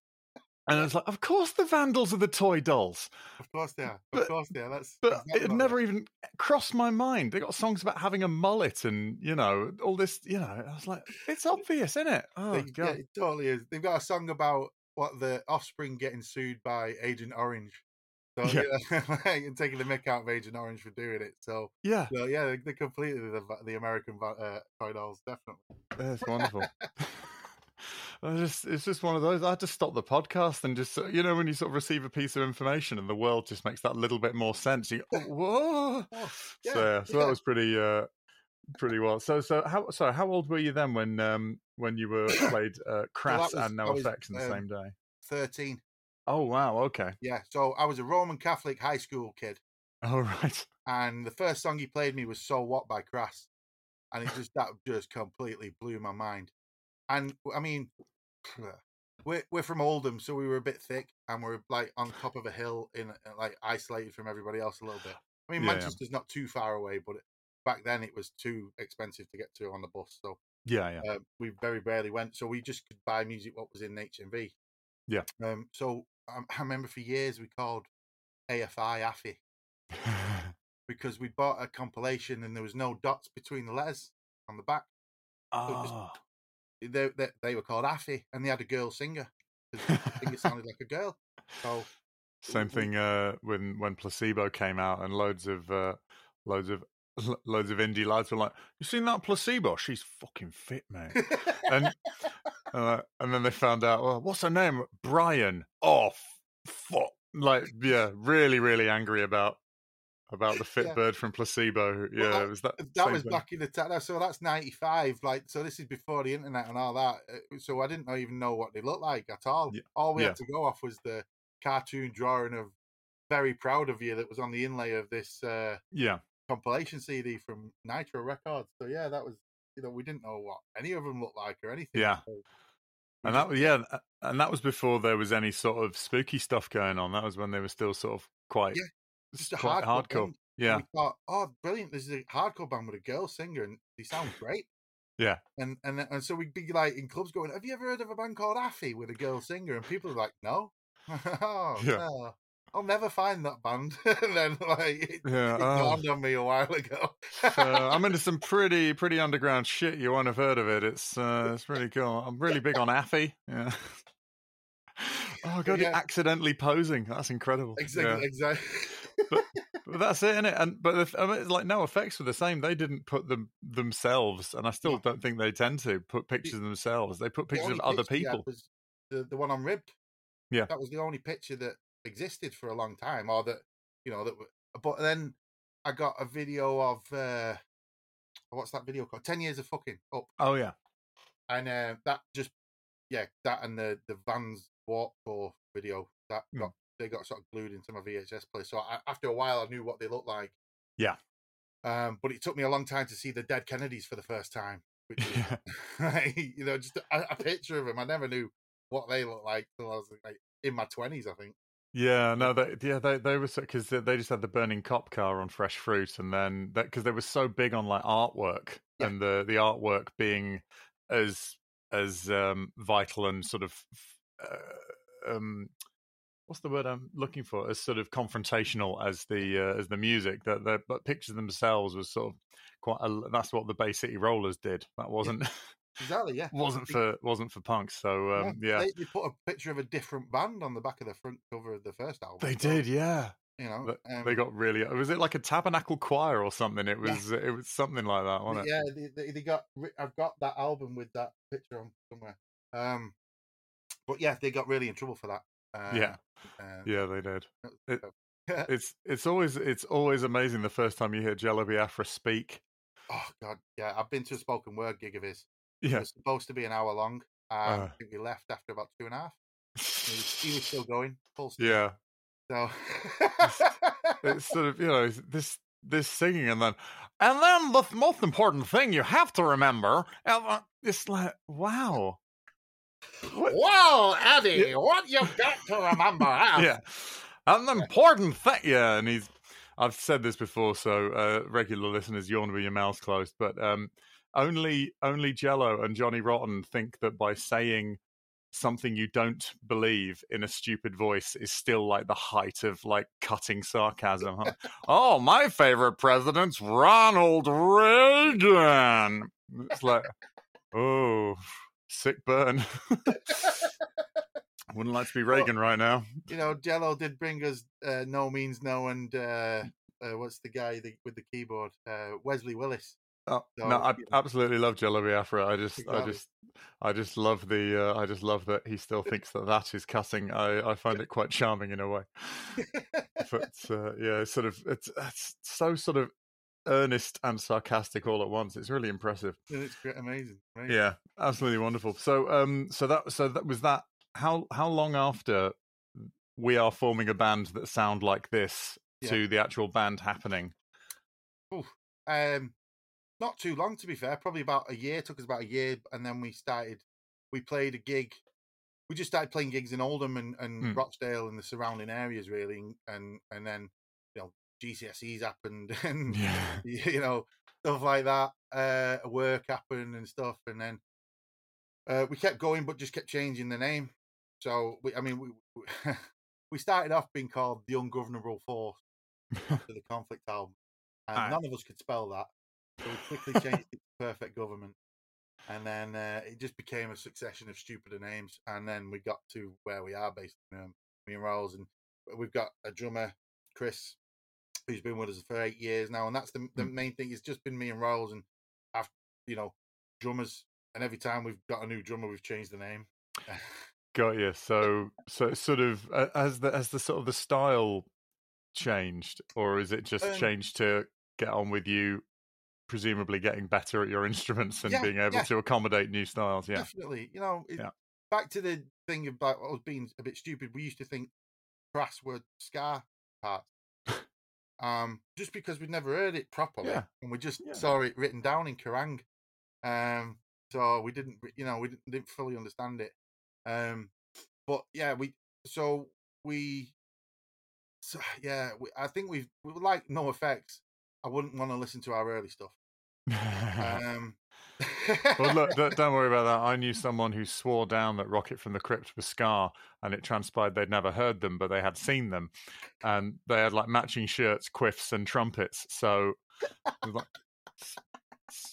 [SPEAKER 1] And I was like, of course, the Vandals are the toy dolls.
[SPEAKER 3] Of course they are. Of but, course they are. That's
[SPEAKER 1] but it never even crossed my mind. They got songs about having a mullet and you know all this. You know, I was like, it's obvious, isn't it? Oh
[SPEAKER 3] they,
[SPEAKER 1] god,
[SPEAKER 3] yeah, it totally is. They've got a song about what the Offspring getting sued by Agent Orange so yeah, yeah and taking the mick out of Agent Orange for doing it. So
[SPEAKER 1] yeah,
[SPEAKER 3] so, yeah, they're completely the the American uh, toy definitely.
[SPEAKER 1] That's wonderful. I just it's just one of those. I had to stop the podcast and just you know when you sort of receive a piece of information and the world just makes that little bit more sense. You go, oh, whoa. Yeah, so yeah, so yeah. that was pretty uh pretty well. So so how so how old were you then when um when you were played uh, Crass well, was, and NOFX in the um, same day?
[SPEAKER 3] Thirteen.
[SPEAKER 1] Oh wow, okay.
[SPEAKER 3] Yeah, so I was a Roman Catholic high school kid.
[SPEAKER 1] Oh right.
[SPEAKER 3] And the first song he played me was "So What" by Crass, and it just that just completely blew my mind. And I mean, we're we're from Oldham, so we were a bit thick, and we're like on top of a hill, in uh, like isolated from everybody else a little bit. I mean, yeah, Manchester's not too far away, but back then it was too expensive to get to on the bus. So
[SPEAKER 1] yeah, yeah,
[SPEAKER 3] uh, we very rarely went. So we just could buy music what was in HMV.
[SPEAKER 1] Yeah.
[SPEAKER 3] Um. So I, I remember for years we called AFI AFI because we bought a compilation and there was no dots between the letters on the back.
[SPEAKER 1] Oh. So
[SPEAKER 3] they, they, they were called AFI and they had a girl singer. I think it sounded like a girl. So
[SPEAKER 1] same thing uh, when when placebo came out and loads of uh, loads of loads of indie lads were like, "You seen that placebo? She's fucking fit, man." and uh, and then they found out, well, what's her name? Brian. Oh, fuck. Like, yeah, really, really angry about about the fit yeah. bird from placebo. Yeah, well, that, was that.
[SPEAKER 3] That was thing. back in the time. So that's ninety five. Like, so this is before the internet and all that. Uh, so I didn't even know what they looked like at all. Yeah. All we yeah. had to go off was the cartoon drawing of "Very Proud of You" that was on the inlay of this. Uh,
[SPEAKER 1] yeah.
[SPEAKER 3] Compilation CD from Nitro Records. So yeah, that was you know we didn't know what any of them looked like or anything.
[SPEAKER 1] Yeah.
[SPEAKER 3] So,
[SPEAKER 1] and that yeah, and that was before there was any sort of spooky stuff going on. That was when they were still sort of quite, yeah, just a quite hardcore. hardcore. Yeah.
[SPEAKER 3] We thought, oh, brilliant! This is a hardcore band with a girl singer, and they sound great.
[SPEAKER 1] Yeah.
[SPEAKER 3] And and and so we'd be like in clubs going, "Have you ever heard of a band called Affy with a girl singer?" And people are like, "No." oh, yeah. No. I'll never find that band. and then like it, yeah, it uh, dawned on me a while ago.
[SPEAKER 1] uh, I'm into some pretty pretty underground shit. You won't have heard of it. It's uh, it's really cool. I'm really big on Affy. Yeah. Oh god, yeah. accidentally posing. That's incredible.
[SPEAKER 3] Exactly. Yeah. Exactly.
[SPEAKER 1] but, but, that's it, isn't it? And but the, I mean, like NOFX were the same. They didn't put them themselves, and I still don't think they tend to put pictures of themselves. They put pictures the of other people.
[SPEAKER 3] Was the the one on ribbed.
[SPEAKER 1] Yeah,
[SPEAKER 3] that was the only picture that existed for a long time, or that you know that. But then I got a video of uh what's that video called? Ten years of fucking up.
[SPEAKER 1] Oh yeah,
[SPEAKER 3] and uh, that just yeah, that and the the Vans walk for video that mm. got they got sort of glued into my VHS player. So I, after a while, I knew what they looked like.
[SPEAKER 1] Yeah.
[SPEAKER 3] Um, but it took me a long time to see the dead Kennedys for the first time. Which you know, just a, a, picture of them. I never knew what they looked like until I was like in my twenties, I think.
[SPEAKER 1] Yeah, no, they, yeah, they they were because they just had the burning cop car on Fresh Fruit, and then because they were so big on like artwork yeah. and the the artwork being as as um, vital and sort of uh, um, what's the word I'm looking for as sort of confrontational as the uh, as the music that the but pictures themselves was sort of quite a, that's what the Bay City Rollers did. That wasn't.
[SPEAKER 3] Yeah. Exactly, yeah.
[SPEAKER 1] wasn't for wasn't for punks. So um, yeah,
[SPEAKER 3] They, they, put a picture of a different band on the back of the front cover of the first album.
[SPEAKER 1] They so. did, yeah.
[SPEAKER 3] You know,
[SPEAKER 1] um, they got really. Was it like a tabernacle choir or something? It was. Yeah. It was something like that, wasn't
[SPEAKER 3] it? Yeah, they, they, got. I've got that album with that picture on somewhere. Um, but yeah, they got really in trouble for that.
[SPEAKER 1] Um, yeah, yeah, they did. It, it's it's always it's always amazing the first time you hear Jello Biafra speak.
[SPEAKER 3] Oh God, yeah, I've been to a spoken word gig of his. Yeah, it was supposed to be an hour long. Um, uh, I think we left after about two and a half. He was, he was still going full speed.
[SPEAKER 1] Yeah.
[SPEAKER 3] So
[SPEAKER 1] it's, it's sort of you know this this singing and then and then the most important thing you have to remember uh, it's like wow
[SPEAKER 3] wow eddie yeah. what you've got to remember
[SPEAKER 1] yeah an important thing yeah and he's i've said this before so uh, regular listeners yawn with your mouths closed but um, only only jello and johnny rotten think that by saying something you don't believe in a stupid voice is still like the height of like cutting sarcasm. oh, my favorite president's Ronald Reagan. It's like, oh, sick burn. Wouldn't like to be Reagan well, right now.
[SPEAKER 3] You know, Jello did bring us uh, No Means No and uh, uh, what's the guy with the keyboard? Uh, Wesley Willis.
[SPEAKER 1] Oh, so, no, I absolutely love Jello Biafra. I just, exactly. I just, I just love the, uh, I just love that he still thinks that that is cussing. I, I find it quite charming in a way. but uh, yeah, it's sort of, it's, it's so sort of earnest and sarcastic all at once. It's really impressive.
[SPEAKER 3] It's amazing, amazing.
[SPEAKER 1] Yeah, absolutely wonderful. So, um, so that, so that was that. How how long after we are forming a band that sound like this yeah. to the actual band happening?
[SPEAKER 3] Ooh, um, not too long to be fair. Probably about a year. Took us about a year, and then we started. We played a gig. We just started playing gigs in Oldham and, and mm. Rochdale and the surrounding areas, really, and and then you know GCSEs happened and yeah. you know stuff like that. Uh, work happened and stuff, and then uh, we kept going, but just kept changing the name. So we, I mean, we we started off being called the Ungovernable Force to the Conflict album, and right. none of us could spell that. So we quickly changed it to Perfect Government. And then uh, it just became a succession of stupider names. And then we got to where we are, basically, um, me and Rolls. And we've got a drummer, Chris, who's been with us for eight years now. And that's the, the hmm. main thing. It's just been me and Rolls. And I've, you know, drummers. And every time we've got a new drummer, we've changed the name.
[SPEAKER 1] got you. So, so sort of uh, as the as the sort of the style changed, or is it just um, changed to get on with you presumably getting better at your instruments and yeah, being able yeah. to accommodate new styles. Yeah,
[SPEAKER 3] definitely. You know, it, yeah. back to the thing about was being a bit stupid. We used to think brass were ska parts. um, just because we'd never heard it properly, yeah. and we just saw it written down in Kerrang. Um, so we didn't, you know, we didn't, didn't fully understand it. Um, but yeah, we so we, so yeah, we, I think we've we like NOFX. I wouldn't want to listen to our early stuff. um,
[SPEAKER 1] well, look, don't worry about that. I knew someone who swore down that Rocket from the Crypt was ska, and it transpired they'd never heard them, but they had seen them, and they had like matching shirts, quiffs, and trumpets. So, like,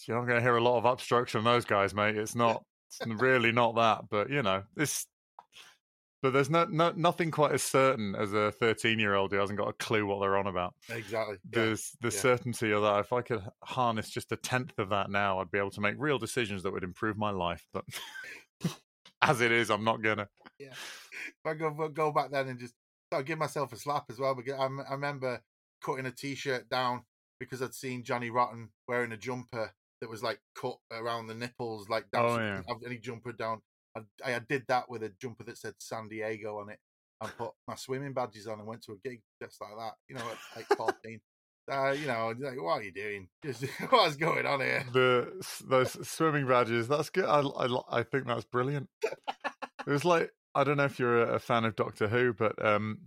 [SPEAKER 1] you're not going to hear a lot of upstrokes from those guys, mate. It's not, it's really not that. But you know, this but there's no, no nothing quite as certain as a 13 year old who hasn't got a clue what they're on about.
[SPEAKER 3] Exactly.
[SPEAKER 1] There's the yeah. certainty of that. If I could harness just a tenth of that now, I'd be able to make real decisions that would improve my life. But as it is, I'm not gonna.
[SPEAKER 3] Yeah. If I go go back then and just I'll give myself a slap as well. Because I, I remember cutting a t-shirt down because I'd seen Johnny Rotten wearing a jumper that was like cut around the nipples, like oh, yeah. any jumper down I, I did that with a jumper that said San Diego on it and put my swimming badges on and went to a gig just like that, you know, at like 14. Uh, you know, like, what are you doing? What's going on here?
[SPEAKER 1] The those swimming badges. That's good. I, I, I think that's brilliant. it was like I don't know if you're a, a fan of Doctor Who, but um,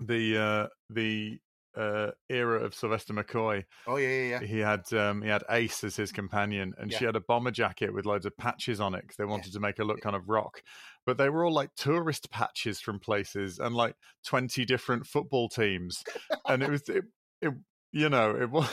[SPEAKER 1] the uh, the uh, era of Sylvester McCoy.
[SPEAKER 3] Oh yeah, yeah, yeah.
[SPEAKER 1] He had um, he had Ace as his companion, and yeah. she had a bomber jacket with loads of patches on it because they wanted yeah. to make her look kind of rock. But they were all like tourist patches from places and like twenty different football teams, and it was it, it you know it was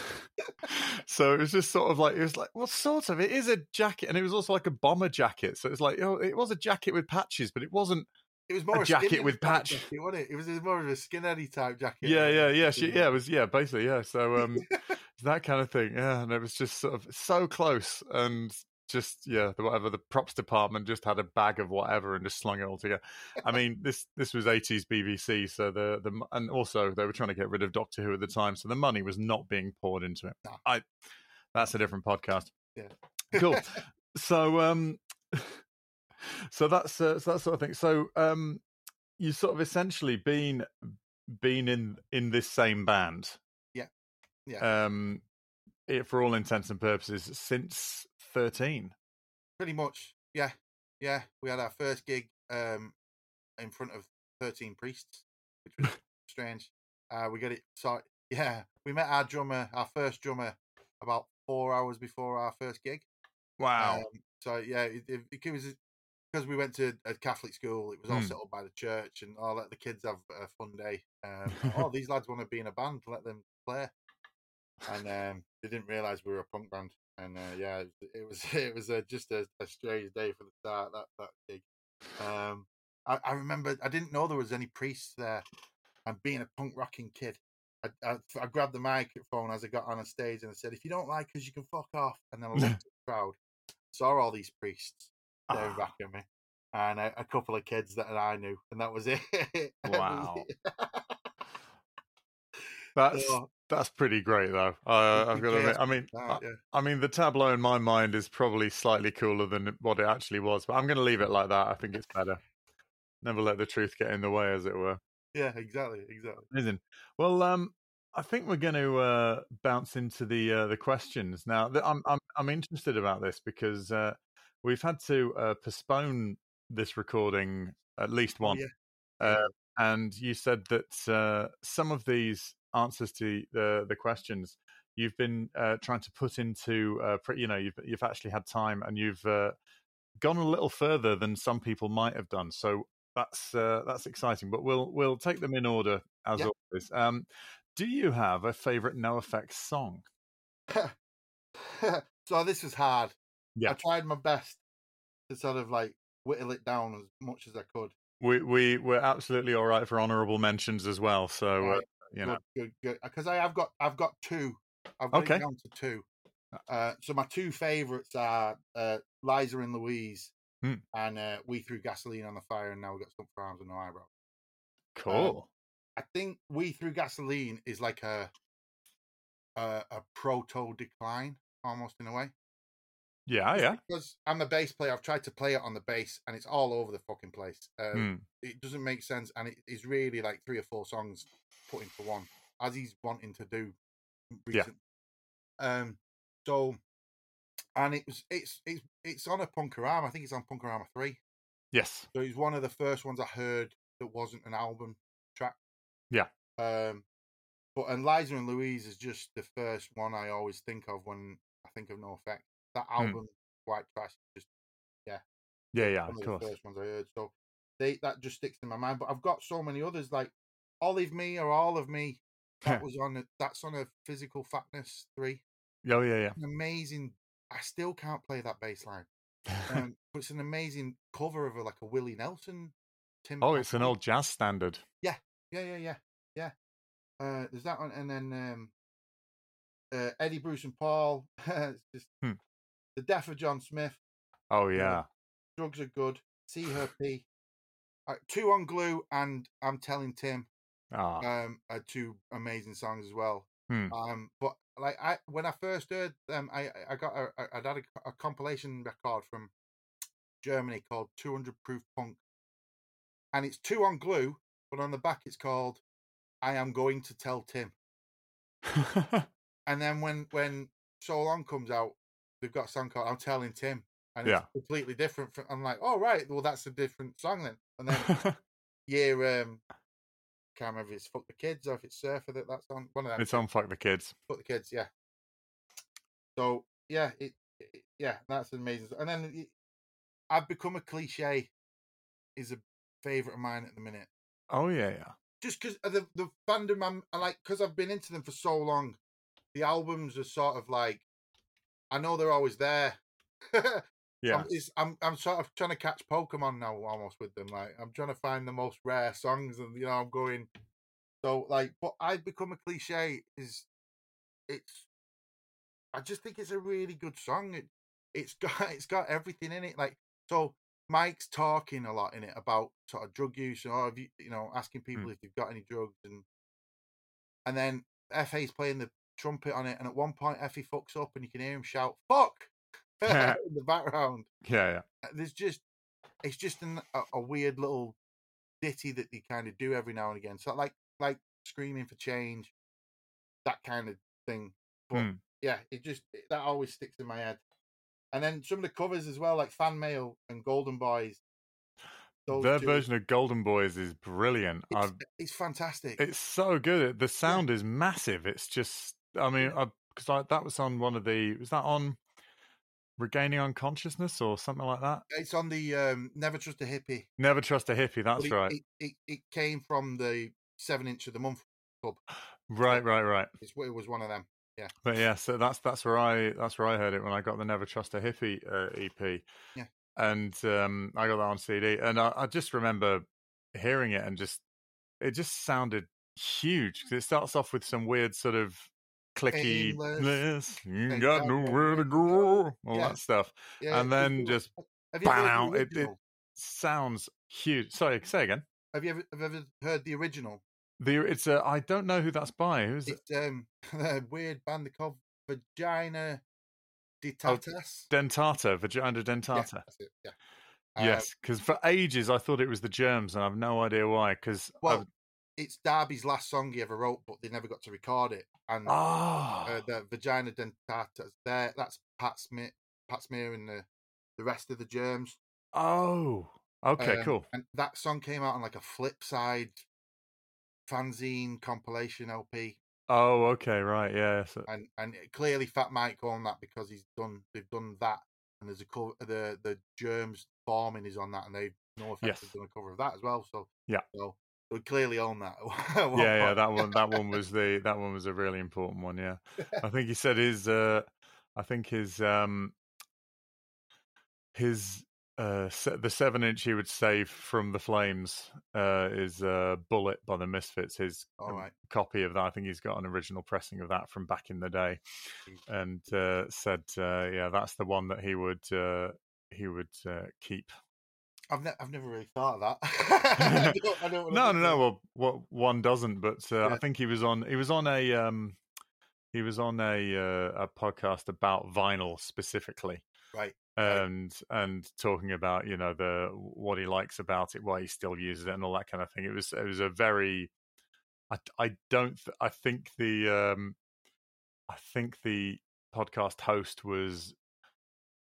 [SPEAKER 1] so it was just sort of like it was like well sort of it is a jacket and it was also like a bomber jacket so it's like you know, it was a jacket with patches but it wasn't
[SPEAKER 3] it was more
[SPEAKER 1] a,
[SPEAKER 3] a
[SPEAKER 1] jacket with patch,
[SPEAKER 3] jacket, wasn't it? It was more of a skinheady type jacket.
[SPEAKER 1] Yeah, yeah, yeah. She, yeah, it was yeah, basically yeah. So um, that kind of thing. Yeah, and it was just sort of so close and just yeah, the, whatever the props department just had a bag of whatever and just slung it all together. I mean, this this was eighties BBC, so the the and also they were trying to get rid of Doctor Who at the time, so the money was not being poured into it. I that's a different podcast.
[SPEAKER 3] Yeah,
[SPEAKER 1] cool. so um, so that's uh, so that sort of thing. So um, you sort of essentially been been in in this same band.
[SPEAKER 3] Yeah, yeah.
[SPEAKER 1] Um, it, for all intents and purposes since 13.
[SPEAKER 3] Pretty much, yeah, yeah. We had our first gig um, in front of 13 priests, which was strange. Uh, we got it so yeah. We met our drummer, our first drummer, about four hours before our first gig.
[SPEAKER 1] Wow.
[SPEAKER 3] Um, so yeah, it, it, it, was because we went to a Catholic school. It was all hmm. set up by the church, and I'll oh, let the kids have a fun day. Um, oh, these lads want to be in a band. Let them play. And um, they didn't realise we were a punk band and uh, yeah, it was it was uh, just a, a, strange day for the start that that gig. Um, I, I, remember I didn't know there was any priests there, and being a punk rocking kid, I, I, I, grabbed the microphone as I got on a stage and I said, "If you don't like us, you can fuck off." And then I looked at the crowd, saw all these priests staring back at me, and a, a, couple of kids that I knew, and that was it.
[SPEAKER 1] Wow. That's so, that's pretty great, though. Uh, I've got to admit. I mean, that, yeah. I, I, mean, the tableau in my mind is probably slightly cooler than what it actually was, but I'm going to leave it like that. I think it's better. Never let the truth get in the way, as it were.
[SPEAKER 3] Yeah, exactly, exactly.
[SPEAKER 1] Amazing. Well, um, I think we're going to uh, bounce into the uh, the questions now. I'm I'm I'm interested about this because uh, we've had to uh, postpone this recording at least once. Yeah. Uh, and you said that uh, some of these answers to the the questions you've been uh, trying to put into uh, you know you've you've actually had time and you've uh, gone a little further than some people might have done so that's uh, that's exciting but we'll we'll take them in order as yep. always um, do you have a favorite NOFX song
[SPEAKER 3] so this is hard yeah i tried my best to sort of like whittle it down as much as i could
[SPEAKER 1] we we we're absolutely all right for honorable mentions as well so uh, right you know,
[SPEAKER 3] good, good, Because I have got, I've got two. I've got okay. down to two. Uh, uh, so my two favourites are uh, Liza and Louise, hmm. and uh, We Threw Gasoline on the Fire, and now we've got Stumped for Arms and No Eyebrow.
[SPEAKER 1] Cool.
[SPEAKER 3] Um, I think We Threw Gasoline is like a a, a proto decline almost in a way.
[SPEAKER 1] Yeah, yeah.
[SPEAKER 3] Because I'm a bass player, I've tried to play it on the bass, and it's all over the fucking place. Um, hmm. It doesn't make sense, and it is really like three or four songs put into one, as he's wanting to do. Recent. Yeah. Um. So, and it was it's it's it's on a Punk-O-Rama. I think it's on Punk-O-Rama three.
[SPEAKER 1] Yes.
[SPEAKER 3] So he's one of the first ones I heard that wasn't an album track.
[SPEAKER 1] Yeah.
[SPEAKER 3] Um. But and Liza and Louise is just the first one I always think of when I think of NOFX that hmm. album mm. White Trash just yeah
[SPEAKER 1] yeah yeah of, of course
[SPEAKER 3] the first ones I heard so they that just sticks in my mind but I've got so many others like Olive Me or All of Me that was on a, that's on a physical fatness three
[SPEAKER 1] oh yeah yeah
[SPEAKER 3] an amazing I still can't play that bass line um, but it's an amazing cover of a, like a Willie Nelson
[SPEAKER 1] Tim oh it's an old jazz standard
[SPEAKER 3] yeah yeah yeah yeah yeah uh, there's that one and then um, uh, Eddie Bruce and Paul. it's just hmm. The Death of John Smith.
[SPEAKER 1] Oh yeah. Uh,
[SPEAKER 3] drugs are good. See her pee. Uh, two on glue and I'm telling Tim.
[SPEAKER 1] Oh.
[SPEAKER 3] Um, are two amazing songs as well.
[SPEAKER 1] Hmm.
[SPEAKER 3] Um, but like I when I first heard them, I I got a, I had a, a compilation record from Germany called 200 Proof Punk, and it's two on glue, but on the back it's called I am going to tell Tim. and then when when So Long comes out, they've got a song called "I'm Telling Tim," and yeah. it's completely different. From, I'm like, oh right, well that's a different song then. And then year, um, can't remember if it's "Fuck the Kids" or if it's "Surfer" that that's on. One of them.
[SPEAKER 1] It's on "Fuck the Kids."
[SPEAKER 3] Fuck the Kids, yeah. So yeah, it, it yeah, that's amazing. And then it, I've become a cliche. Is a favorite of mine at the minute.
[SPEAKER 1] Oh yeah, yeah.
[SPEAKER 3] Just because the the fandom I'm I like because I've been into them for so long. The albums are sort of like I know they're always there,
[SPEAKER 1] Yeah,
[SPEAKER 3] I'm, I'm, I'm sort of trying to catch Pokemon now, almost with them. Like I'm trying to find the most rare songs, and you know, I'm going. So like, what I've become a cliche is, it's. I just think it's a really good song. It, it's got it's got everything in it. Like so, Mike's talking a lot in it about sort of drug use and all of you, you know, asking people mm. if they've got any drugs and and then Hefe's playing the trumpet on it, and at one point Hefe fucks up and you can hear him shout "fuck" in the background.
[SPEAKER 1] Yeah, yeah.
[SPEAKER 3] Uh, there's just it's just an, a, a, weird little ditty that they kind of do every now and again. So like like screaming for change, that kind of thing. But mm. yeah, it just it, that always sticks in my head. And then some of the covers as well, like Fan Mail and Golden Boys.
[SPEAKER 1] Their two. version of Golden Boys is brilliant.
[SPEAKER 3] It's, it's, fantastic.
[SPEAKER 1] It's so good. The sound is massive. It's just, I mean, because that was on one of the, was that on Regaining Unconsciousness or something like that?
[SPEAKER 3] It's on the um, Never Trust a Hippie.
[SPEAKER 1] Never Trust a Hippie. That's
[SPEAKER 3] it,
[SPEAKER 1] right.
[SPEAKER 3] It, it, it, came from the Seven Inch of the Month club.
[SPEAKER 1] Right, right, right.
[SPEAKER 3] It's, it was one of them. Yeah.
[SPEAKER 1] But yeah, so that's that's where I that's where I heard it when I got the Never Trust a Hippie uh, EP.
[SPEAKER 3] Yeah.
[SPEAKER 1] And um, I got that on CD, and I, I just remember hearing it and just it just sounded huge because it starts off with some weird sort of clicky, you got nowhere to go, all yeah. that stuff, yeah, and then just bam, it, it, sounds huge. Sorry, say again.
[SPEAKER 3] Have you ever, have you ever heard the original?
[SPEAKER 1] The it's a I don't know who that's by. Who's
[SPEAKER 3] it's, it? Um, a weird band called Vagina Dentatas.
[SPEAKER 1] Oh, dentata, Vagina Dentata.
[SPEAKER 3] Yeah, yeah.
[SPEAKER 1] Um, yes, because for ages I thought it was the Germs, and I've no idea why. Because
[SPEAKER 3] well, I've... it's Darby's last song he ever wrote, but they never got to record it. And
[SPEAKER 1] oh. uh,
[SPEAKER 3] the Vagina Dentatas there. That's Pat Smear, Pat Smear, and the the rest of the Germs.
[SPEAKER 1] Oh, okay, um, cool.
[SPEAKER 3] And that song came out on like a Flipside fanzine compilation LP.
[SPEAKER 1] Oh, okay, right, yeah. So...
[SPEAKER 3] And and clearly Fat Mike on that because he's done they've done that, and there's a cover the the Germs forming is on that, and they NOFX yes. has done a cover of that as well. So
[SPEAKER 1] yeah,
[SPEAKER 3] so we clearly own that.
[SPEAKER 1] yeah, yeah, that one that one was the that one was a really important one. Yeah, I think he said his uh, I think his um his uh, the seven inch he would save from the flames uh, is uh, Bullet by the Misfits. His
[SPEAKER 3] right.
[SPEAKER 1] copy of that, I think he's got an original pressing of that from back in the day, and uh, said, uh, "Yeah, that's the one that he would uh, he would keep."
[SPEAKER 3] I've, ne- I've never really thought of that.
[SPEAKER 1] I don't, I don't no, no, no. Well, what one doesn't, but yeah. I think he was on. He was on a. Um, he was on a a podcast about vinyl specifically.
[SPEAKER 3] Right
[SPEAKER 1] and and talking about you know the what he likes about it, why he still uses it, and all that kind of thing. It was it was a very I, I don't th- I think the um I think the podcast host was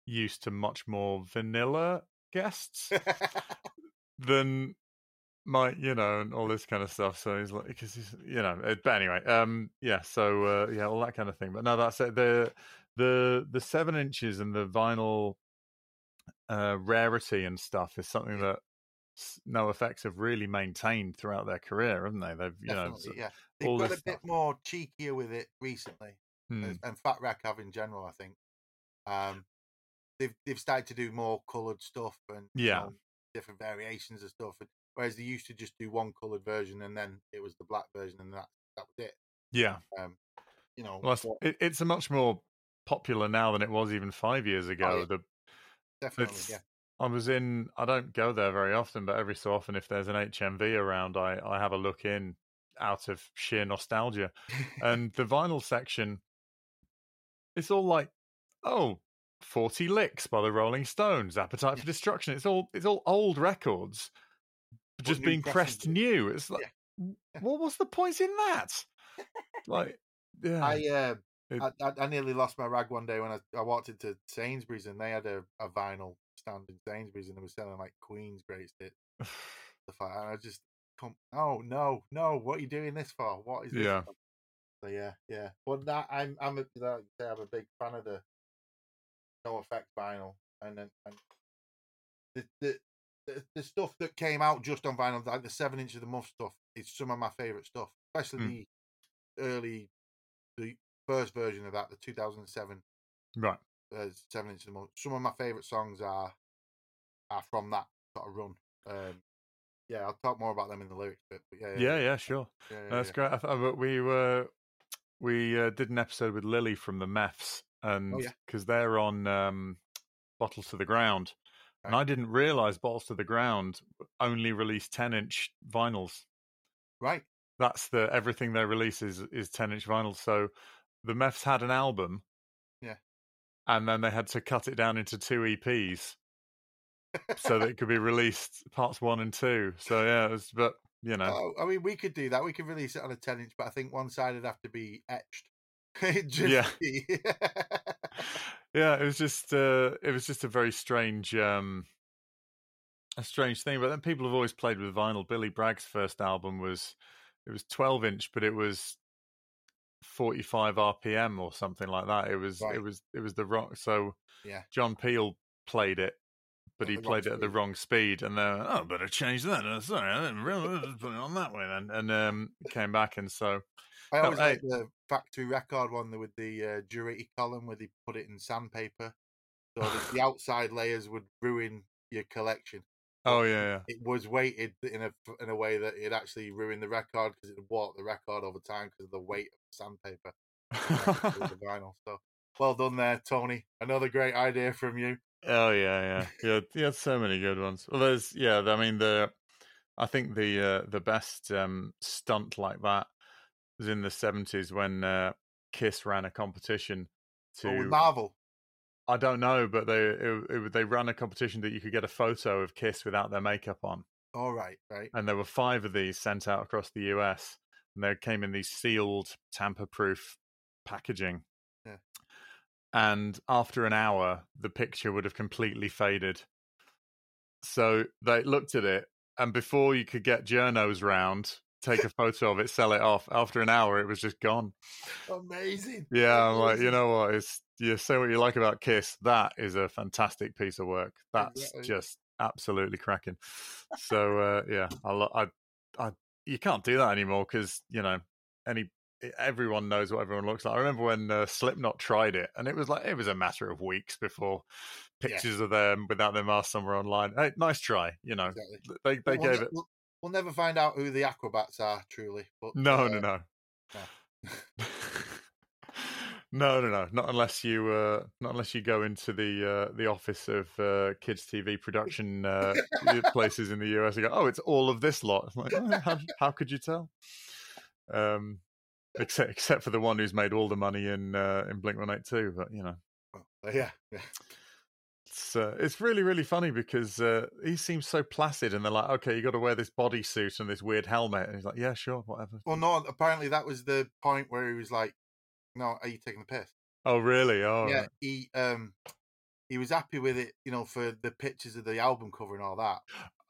[SPEAKER 1] used to much more vanilla guests than my you know and all this kind of stuff so he's like because he's you know it, but anyway um yeah so uh, yeah all that kind of thing but no that's it the the the seven inches and the vinyl uh, rarity and stuff is something that NOFX have really maintained throughout their career, haven't they? They've you
[SPEAKER 3] Definitely,
[SPEAKER 1] know
[SPEAKER 3] yeah they've got a stuff. bit more cheekier with it recently, hmm. and Fat Wreck have in general. I think um, they've they've started to do more coloured stuff and
[SPEAKER 1] yeah
[SPEAKER 3] know, different variations of stuff. And, whereas they used to just do one coloured version and then it was the black version and that that was it.
[SPEAKER 1] Yeah.
[SPEAKER 3] Um, you know,
[SPEAKER 1] well, it, it's a much more popular now than it was even five years ago.
[SPEAKER 3] Oh.
[SPEAKER 1] The
[SPEAKER 3] definitely. Yeah.
[SPEAKER 1] I was in. I don't go there very often, but every so often, if there's an HMV around, I I have a look in out of sheer nostalgia. and the vinyl section, it's all like, oh, 40 licks by the Rolling Stones, Appetite for Destruction. It's all it's all old records, just being pressed new. It's like, yeah. what was the point in that? like, yeah.
[SPEAKER 3] I uh, I, I, nearly lost my rag one day when I, I walked into Sainsbury's and they had a, a vinyl stand in Sainsbury's and they were selling like Queen's greatest hits. the and I just come, oh no, no, what are you doing this for? What is this?
[SPEAKER 1] Yeah.
[SPEAKER 3] For? So yeah, yeah. But that I'm I'm a, like I'm a big fan of the NOFX vinyl and then and the, the the the stuff that came out just on vinyl, like the seven inch of the muff stuff, is some of my favorite stuff, especially mm. the early the first version of that, the 2007
[SPEAKER 1] right
[SPEAKER 3] uh, seven inches. Some of my favorite songs are are from that sort of run. Um, yeah, I'll talk more about them in the lyrics bit. But yeah,
[SPEAKER 1] yeah, yeah, yeah sure. Yeah, yeah, That's great. I we were we uh, did an episode with Lily from the Meffs, and because oh, they're on um, Bottles to the Ground, right. and I didn't realize Bottles to the Ground only released ten inch vinyls.
[SPEAKER 3] Right.
[SPEAKER 1] That's the everything they release is is ten inch vinyl. So the Meffs had an album.
[SPEAKER 3] Yeah.
[SPEAKER 1] And then they had to cut it down into two EPs so that it could be released parts one and two. So yeah, it was, but you know,
[SPEAKER 3] oh, I mean, we could do that. We could release it on a ten inch, but I think one side would have to be etched.
[SPEAKER 1] yeah, yeah. It was just, uh, it was just a very strange, um, a strange thing. But then people have always played with vinyl. Billy Bragg's first album was, it was twelve inch, but it was 45 rpm or something like that it was right. it was it was the wrong so
[SPEAKER 3] yeah
[SPEAKER 1] john peel played it but he played it at the wrong speed, and then oh, better change that. Uh, sorry, I didn't really put it on that way then, and um, came back, and so
[SPEAKER 3] I always no, like the factory record one with the uh, Durutti Column where they put it in sandpaper, so the outside layers would ruin your collection.
[SPEAKER 1] Oh yeah, yeah,
[SPEAKER 3] It was weighted in a in a way that it actually ruined the record because it warped the record over time because of the weight of the sandpaper. the vinyl. So well done there, Tony. Another great idea from you.
[SPEAKER 1] Oh yeah, yeah, yeah. You had so many good ones. Well, there's yeah. I mean the, I think the uh, the best um, stunt like that was in the seventies when uh, Kiss ran a competition to
[SPEAKER 3] oh, Marvel.
[SPEAKER 1] I don't know, but they it, it, they ran a competition that you could get a photo of Kiss without their makeup on.
[SPEAKER 3] All oh, right, right.
[SPEAKER 1] And there were five of these sent out across the US, and they came in these sealed, tamper-proof packaging Yeah. and after an hour, the picture would have completely faded. So they looked at it, and before you could get journos round, take a photo of it, sell it off. After an hour, it was just gone.
[SPEAKER 3] Amazing.
[SPEAKER 1] Yeah, Amazing. I'm like, you know what? It's you say what you like about Kiss. That is a fantastic piece of work. That's exactly. just absolutely cracking. So uh, yeah, I, I, I, you can't do that anymore because you know any everyone knows what everyone looks like. I remember when uh, Slipknot tried it, and it was like it was a matter of weeks before pictures yeah. of them without their mask somewhere online. Hey, nice try, you know. Exactly. They they gave it.
[SPEAKER 3] We'll, we'll, never find out who the Aquabats are truly. But,
[SPEAKER 1] no, uh, no, no, no. no, no, no. Not unless you, uh, not unless you go into the uh, the office of uh, kids TV production uh, places in the US and go, "Oh, it's all of this lot." I'm like, oh, how, how could you tell? Um, except except for the one who's made all the money in uh, in Blink One Eight Two. But you know,
[SPEAKER 3] oh, yeah, yeah.
[SPEAKER 1] It's uh, it's really really funny because uh, he seems so placid, and they're like, okay, you got to wear this bodysuit and this weird helmet, and he's like, yeah, sure, whatever.
[SPEAKER 3] Well, no, apparently that was the point where he was like, no, are you taking the piss?
[SPEAKER 1] Oh, really? Oh,
[SPEAKER 3] yeah. Right. He um he was happy with it, you know, for the pictures of the album cover and all that.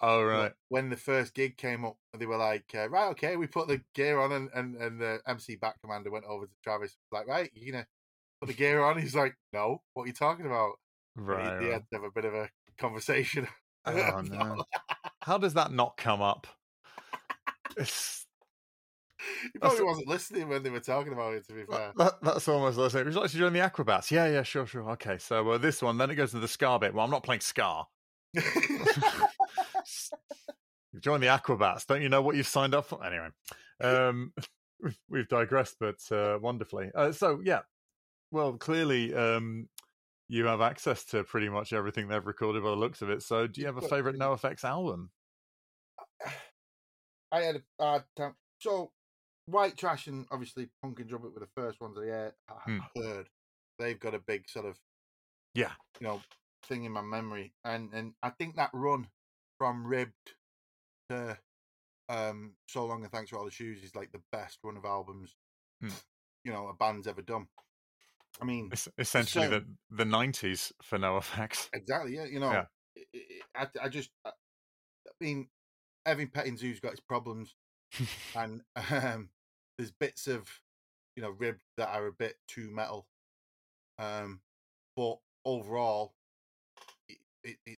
[SPEAKER 1] Oh right.
[SPEAKER 3] when the first gig came up, they were like, uh, "Right, okay." We put the gear on, and and, and the MC Bat Commander went over to Travis, like, "Right, you gonna put the gear on?" He's like, "No, what are you talking about?"
[SPEAKER 1] Right.
[SPEAKER 3] He, he had to have a bit of a conversation.
[SPEAKER 1] Oh no! How does that not come up? It's...
[SPEAKER 3] He probably that's, wasn't listening when they were talking about it. To be fair,
[SPEAKER 1] that, that's almost listening. Would you like to join the Aquabats. Yeah, yeah, sure, sure. Okay, so uh, this one, then it goes to the Ska bit. Well, I'm not playing ska. You've joined the Aquabats. Don't you know what you've signed up for? Anyway, um, we've digressed, but uh, wonderfully. Uh, so, yeah. Well, clearly, um, you have access to pretty much everything they've recorded by the looks of it. So, do you have a favorite NOFX album?
[SPEAKER 3] I had a hard time. So, White Trash and obviously Punk in Drublic were the first ones I hmm. heard. They've got a big sort of,
[SPEAKER 1] yeah,
[SPEAKER 3] you know, thing in my memory, and and I think that run from Ribbed to um, So Long and Thanks for All the Shoes is like the best run of albums hmm. you know a band's ever done. I mean,
[SPEAKER 1] it's essentially so, the the nineties for NOFX.
[SPEAKER 3] Exactly. Yeah. You know, yeah. I, I just, I, I mean, Heavy Petting Zoo's got his problems, and um, there's bits of you know rib that are a bit too metal. Um, but overall, it, it, it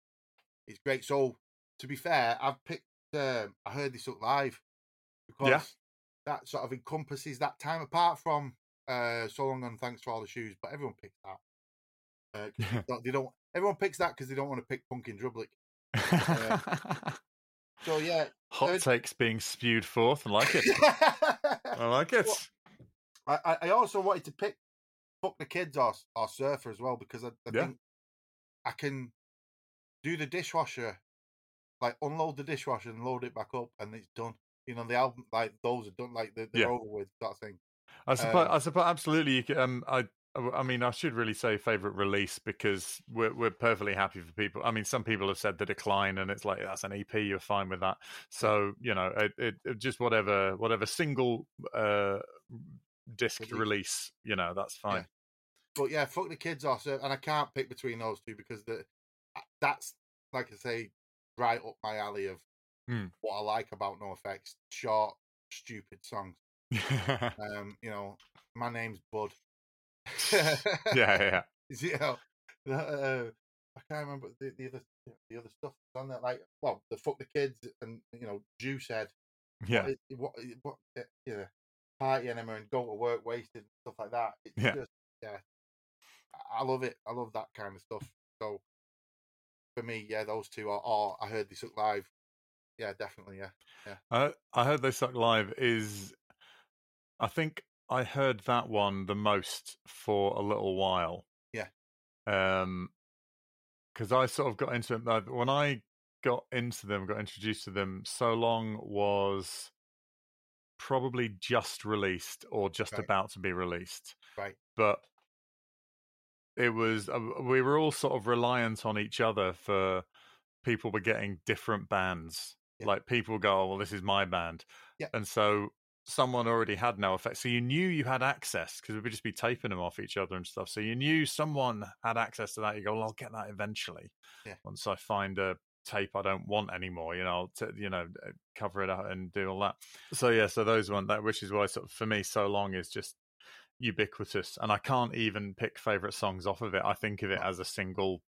[SPEAKER 3] it's great. So to be fair, I've picked. Uh, I Heard They Suck Live because yeah. that sort of encompasses that time. Apart from uh, "So Long and Thanks for All the Shoes," but everyone picks that. Uh, they don't. Everyone picks that because they don't want to pick Punk in Drublic. Uh, so yeah,
[SPEAKER 1] hot uh, takes being spewed forth. I like it. I like it.
[SPEAKER 3] Well, I, I also wanted to pick fuck the kids or, or surfer as well because I, I yeah. think I can do the dishwasher, like unload the dishwasher and load it back up, and it's done. You know, the album like those are done, like they're, they're yeah. over with that thing.
[SPEAKER 1] I suppose, um, I suppose, absolutely. You can, um, I, I mean, I should really say favorite release because we're we're perfectly happy for people. I mean, some people have said the decline, and it's like that's an EP. You're fine with that. So you know, it, it, it just whatever whatever single uh, disc release. release, you know, that's fine.
[SPEAKER 3] Yeah. But yeah, fuck the kids off, and I can't pick between those two because the that's like I say, right up my alley of
[SPEAKER 1] mm.
[SPEAKER 3] what I like about NOFX. Short, stupid songs. um, you know, my name's Bud.
[SPEAKER 1] yeah, yeah.
[SPEAKER 3] you know, uh, I can't remember the, the other the other stuff on there. Like, well, the fuck the kids and you know, Juice said,
[SPEAKER 1] yeah,
[SPEAKER 3] what, what, what you know, party enema and go to work wasted and stuff like that. It's
[SPEAKER 1] yeah.
[SPEAKER 3] just, yeah, I love it. I love that kind of stuff. So for me, yeah, those two are. are I heard they suck live. Yeah, definitely. Yeah, yeah.
[SPEAKER 1] Uh, I heard they suck live is. I think I heard that one the most for a little while.
[SPEAKER 3] Yeah.
[SPEAKER 1] Um, because I sort of got into it when I got into them, got introduced to them. So long was probably just released or just
[SPEAKER 3] right.
[SPEAKER 1] about to be released.
[SPEAKER 3] Right.
[SPEAKER 1] But it was uh, we were all sort of reliant on each other for people were getting different bands. Yeah. Like people go, oh, "Well, this is my band,"
[SPEAKER 3] yeah.
[SPEAKER 1] and so someone already had no effect. So you knew you had access because we would just be taping them off each other and stuff. So you knew someone had access to that. You go, well, I'll get that eventually.
[SPEAKER 3] Yeah.
[SPEAKER 1] Once I find a tape I don't want anymore, you know, to, you know, cover it up and do all that. So yeah, so those one that, which is why sort of for me, so long is just ubiquitous, and I can't even pick favorite songs off of it. I think of it as a single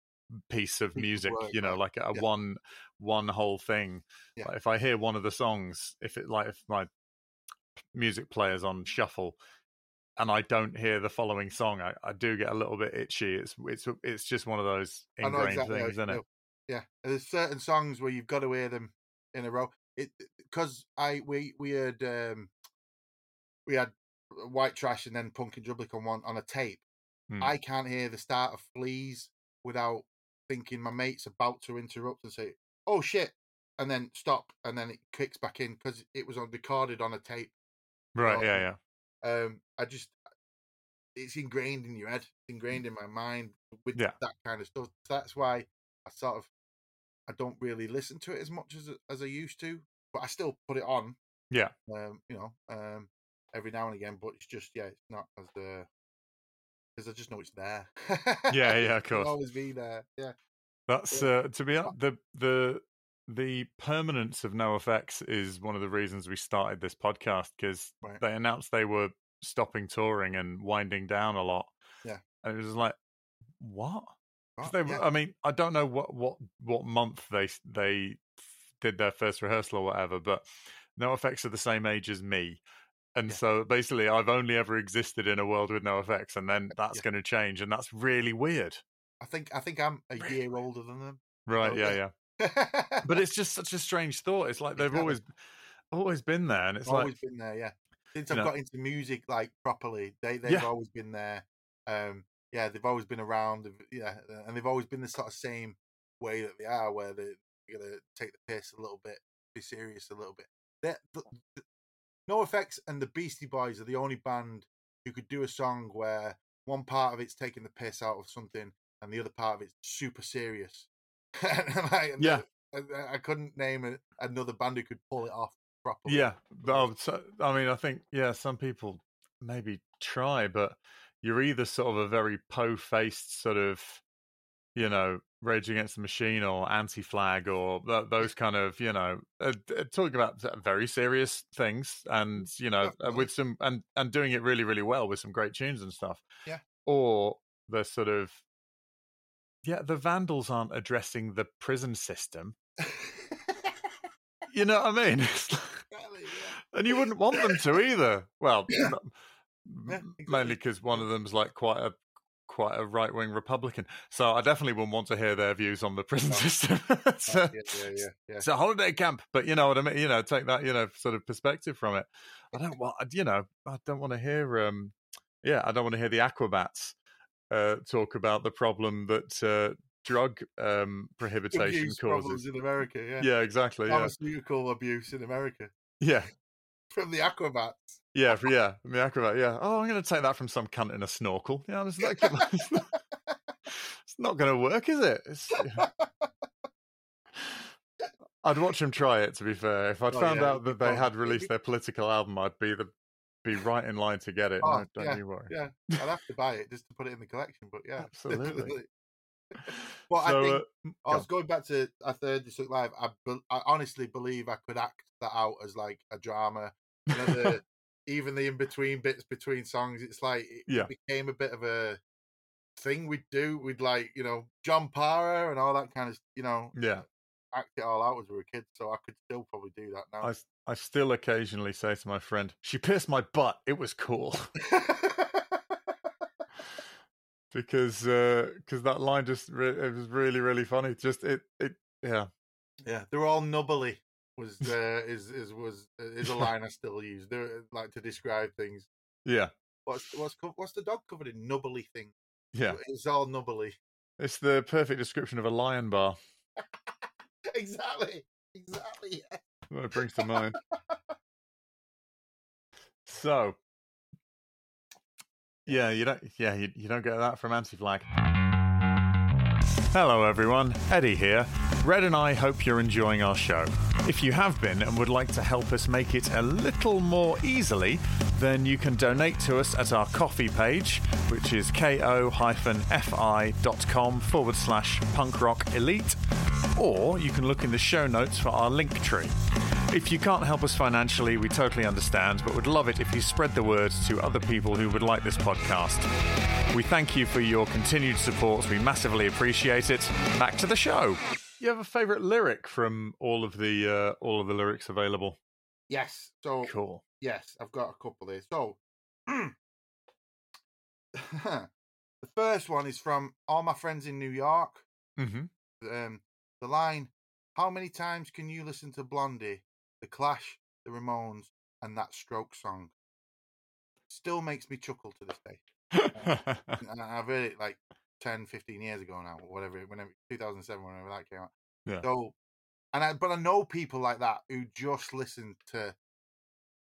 [SPEAKER 1] piece of music you know like a yeah. one one whole thing
[SPEAKER 3] yeah.
[SPEAKER 1] like if i hear one of the songs if it like if my music players on shuffle and I don't hear the following song, I, I do get a little bit itchy. It's it's it's just one of those ingrained exactly things, isn't it?
[SPEAKER 3] Yeah, there's certain songs where you've got to hear them in a row. It because I we we had um we had White Trash and then Punk in Drublic on one on a tape. Hmm. I can't hear the start of Fleas without thinking my mate's about to interrupt and say, "Oh shit," and then stop, and then it kicks back in because it was on recorded on a tape.
[SPEAKER 1] Right. yeah.
[SPEAKER 3] Yeah. Um. I just it's ingrained in your head, ingrained in my mind with
[SPEAKER 1] yeah.
[SPEAKER 3] that kind of stuff. That's why I sort of I don't really listen to it as much as as I used to, but I still put it on.
[SPEAKER 1] Yeah.
[SPEAKER 3] Um. You know. Um. Every now and again, but it's just yeah, it's not as the uh, because I just know it's there.
[SPEAKER 1] yeah. Yeah. Of course.
[SPEAKER 3] always be there. Yeah.
[SPEAKER 1] That's uh, to be honest, the the the permanence of NOFX is one of the reasons we started this podcast because
[SPEAKER 3] right.
[SPEAKER 1] they announced they were stopping touring and winding down a lot.
[SPEAKER 3] Yeah,
[SPEAKER 1] and it was like, what?
[SPEAKER 3] Oh,
[SPEAKER 1] they,
[SPEAKER 3] yeah.
[SPEAKER 1] I mean, I don't know what what what month they they did their first rehearsal or whatever, but NOFX are the same age as me. And
[SPEAKER 3] yeah.
[SPEAKER 1] so basically, I've only ever existed in a world with NOFX, and then that's
[SPEAKER 3] yeah.
[SPEAKER 1] going to change, and that's really weird.
[SPEAKER 3] I think I think I'm a really? year older than them.
[SPEAKER 1] Right? Yeah, yeah but it's just such a strange thought. It's like they've exactly. always always been there, and it's
[SPEAKER 3] always
[SPEAKER 1] like,
[SPEAKER 3] been there. Yeah, since I've know. got into music like properly, they they've yeah. always been there. Um, yeah, they've always been around. Yeah, and they've always been the sort of same way that they are, where they're gonna take the piss a little bit, be serious a little bit. They're, the, the, NOFX and the Beastie Boys are the only band who could do a song where one part of it's taking the piss out of something and the other part of it's super serious. like,
[SPEAKER 1] yeah,
[SPEAKER 3] I, I, couldn't name another band who could pull it off properly.
[SPEAKER 1] Yeah, oh, so, I mean, I think yeah, some people maybe try, but you're either sort of a very po-faced sort of, you know, Rage Against the Machine or Anti-Flag or th- those kind of, you know, uh, uh, talking about very serious things and you know uh, with some and and doing it really really well with some great tunes and stuff.
[SPEAKER 3] Yeah.
[SPEAKER 1] Or the sort of yeah, the Vandals aren't addressing the prison system. you know what I mean? and you wouldn't want them to either. Well,
[SPEAKER 3] yeah.
[SPEAKER 1] mainly because one of them's like quite a quite a right wing Republican. So I definitely wouldn't want to hear their views on the prison no. system.
[SPEAKER 3] so, yeah, yeah, yeah, yeah,
[SPEAKER 1] It's a holiday camp, but you know what I mean. You know, take that you know sort of perspective from it. I don't want you know I don't want to hear um yeah I don't want to hear the Aquabats uh, talk about the problem that uh, drug um, prohibition abuse causes
[SPEAKER 3] in America. Yeah,
[SPEAKER 1] yeah, exactly.
[SPEAKER 3] Pharmaceutical yeah. abuse in America.
[SPEAKER 1] Yeah,
[SPEAKER 3] from the Aquabats.
[SPEAKER 1] Yeah, for, yeah, from the Aquabat. Yeah. Oh, I'm going to take that from some cunt in a snorkel. Yeah, it's, like, it's not going to work, is it? Yeah. I'd watch him try it. To be fair, if I'd oh, found out that they had released their political album, I'd be the be right in line to get it. Oh, no, don't
[SPEAKER 3] yeah,
[SPEAKER 1] you worry.
[SPEAKER 3] Yeah, I'd have to buy it just to put it in the collection. But yeah,
[SPEAKER 1] absolutely.
[SPEAKER 3] but so, I think uh, I was going back to I third this live. I, I honestly believe I could act that out as like a drama. You know, the, even the in between bits between songs, it's like it, yeah. became a bit of a thing we'd do. We'd like you know John Parra and all that kind of you know
[SPEAKER 1] yeah
[SPEAKER 3] act it all out as we were kids. So I could still probably do that now.
[SPEAKER 1] I I still occasionally say to my friend, "She pierced my butt. It was cool." because because uh, that line just re- it was really really funny. Just it it yeah
[SPEAKER 3] yeah they're all nubbly was uh, is is was uh, is a line I still use. They're, like to describe things.
[SPEAKER 1] Yeah.
[SPEAKER 3] What's what's what's the dog covered in nubbly thing?
[SPEAKER 1] Yeah.
[SPEAKER 3] It's all nubbly.
[SPEAKER 1] It's the perfect description of a lion bar.
[SPEAKER 3] exactly. Exactly. Yeah.
[SPEAKER 1] What it brings to mind. so, yeah, you don't. Yeah, you, you don't get that from Anti-Flag. Hello, everyone. Eddie here. Red and I hope you're enjoying our show. If you have been and would like to help us make it a little more easily, then you can donate to us at our Ko-fi page, which is ko-fi.com forward slash punk rock elite, or you can look in the show notes for our link tree. If you can't help us financially, we totally understand, but would love it if you spread the word to other people who would like this podcast. We thank you for your continued support. We massively appreciate it. Back to the show. You have a favorite lyric from all of the uh, all of the lyrics available?
[SPEAKER 3] Yes. So
[SPEAKER 1] cool.
[SPEAKER 3] Yes, I've got a couple here. So the first one is from all my friends in New York.
[SPEAKER 1] Mm-hmm.
[SPEAKER 3] Um, the line: "How many times can you listen to Blondie, The Clash, The Ramones, and that Stroke song?" Still makes me chuckle to this day. uh, and I've heard it like 10, 15 years ago now, or whatever, whenever 2007, whenever that came out.
[SPEAKER 1] Yeah.
[SPEAKER 3] So, and I, but I know people like that who just listen to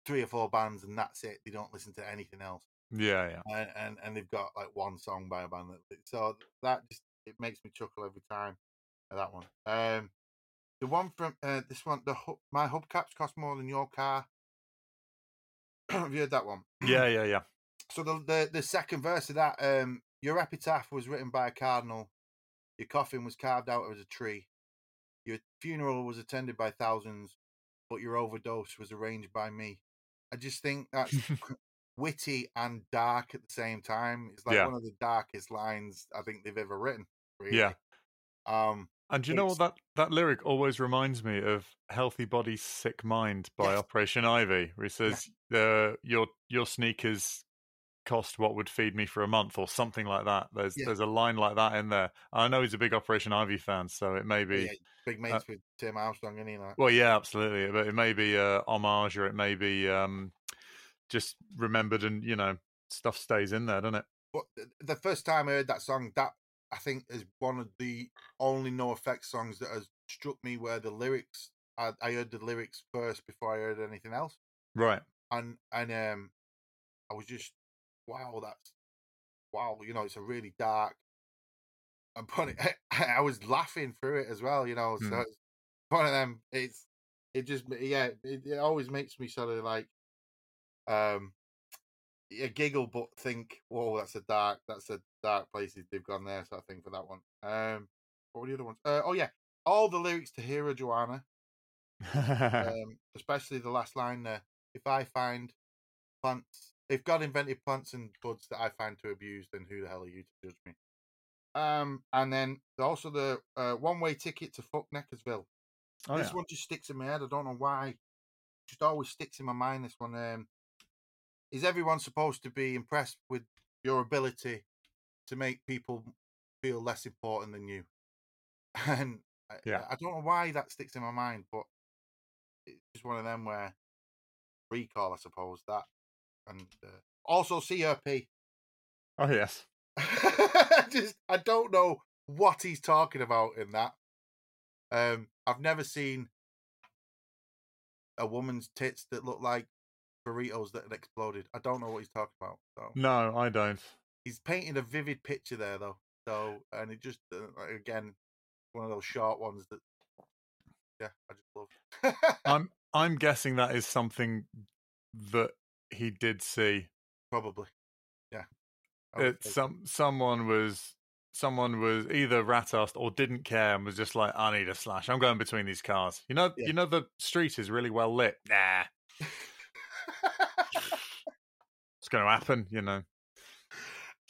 [SPEAKER 3] three or four bands and that's it. They don't listen to anything else.
[SPEAKER 1] Yeah, yeah.
[SPEAKER 3] And and, and they've got like one song by a band. That, so that just it makes me chuckle every time. That one. Um, the one from uh, this one, the my hubcaps cost more than your car. Have you heard that one?
[SPEAKER 1] Yeah, yeah, yeah.
[SPEAKER 3] So the, the the second verse of that, um, your epitaph was written by a cardinal. Your coffin was carved out of a tree. Your funeral was attended by thousands, but your overdose was arranged by me. I just think that's witty and dark at the same time. It's like yeah. one of the darkest lines I think they've ever written. Really.
[SPEAKER 1] Yeah.
[SPEAKER 3] Um,
[SPEAKER 1] and do you know what that, that lyric always reminds me of "Healthy Body, Sick Mind" by. Operation Ivy, where he says, uh, "Your your sneakers cost what would feed me for a month or something like that. There's yeah. there's a line like that in there. I know he's a big Operation Ivy fan, so it may be
[SPEAKER 3] yeah, big uh mates uh, with Tim Armstrong, isn't he? Like?
[SPEAKER 1] Well, yeah, absolutely. But it may be a homage, or it may be um, just remembered, and you know, stuff stays in there, doesn't it?
[SPEAKER 3] But the first time I heard that song, that I think is one of the only NOFX songs that has struck me where the lyrics. I, I heard the lyrics first before I heard anything else.
[SPEAKER 1] Right.
[SPEAKER 3] And and um, I was just wow, that's wow, you know, it's a really dark. I'm putting. I, I was laughing through it as well, you know. So mm. one of them. It's it just yeah, it, it always makes me sort of like um a giggle, but think, whoa, that's a dark, that's a dark places they've gone there. So I think for that one. Um, what were the other ones? Uh, oh yeah, all the lyrics to Herojuana, um, especially the last line there. If I find plants if God invented plants and buds that I find to abuse, then who the hell are you to judge me? Um, and then also the uh, one way ticket to fuck Neckersville. Oh, this yeah. one just sticks in my head. I don't know why. It just always sticks in my mind. This one. Um, is everyone supposed to be impressed with your ability to make people feel less important than you. And
[SPEAKER 1] yeah,
[SPEAKER 3] I, I don't know why that sticks in my mind, but it's just one of them where recall, I suppose that, and uh, also CRP.
[SPEAKER 1] Oh yes.
[SPEAKER 3] just I don't know what he's talking about in that. Um, I've never seen a woman's tits that look like burritos that had exploded. I don't know what he's talking about. So.
[SPEAKER 1] No, I don't.
[SPEAKER 3] He's painting a vivid picture there, though. So, and it just uh, again one of those short ones that, yeah, I just love.
[SPEAKER 1] I'm I'm guessing that is something that he did see.
[SPEAKER 3] Probably, yeah.
[SPEAKER 1] It, some someone was someone was either rat-assed or didn't care and was just like, I need a slash. I'm going between these cars. You know, yeah. you know the street is really well lit. Nah. it's going to happen, you know.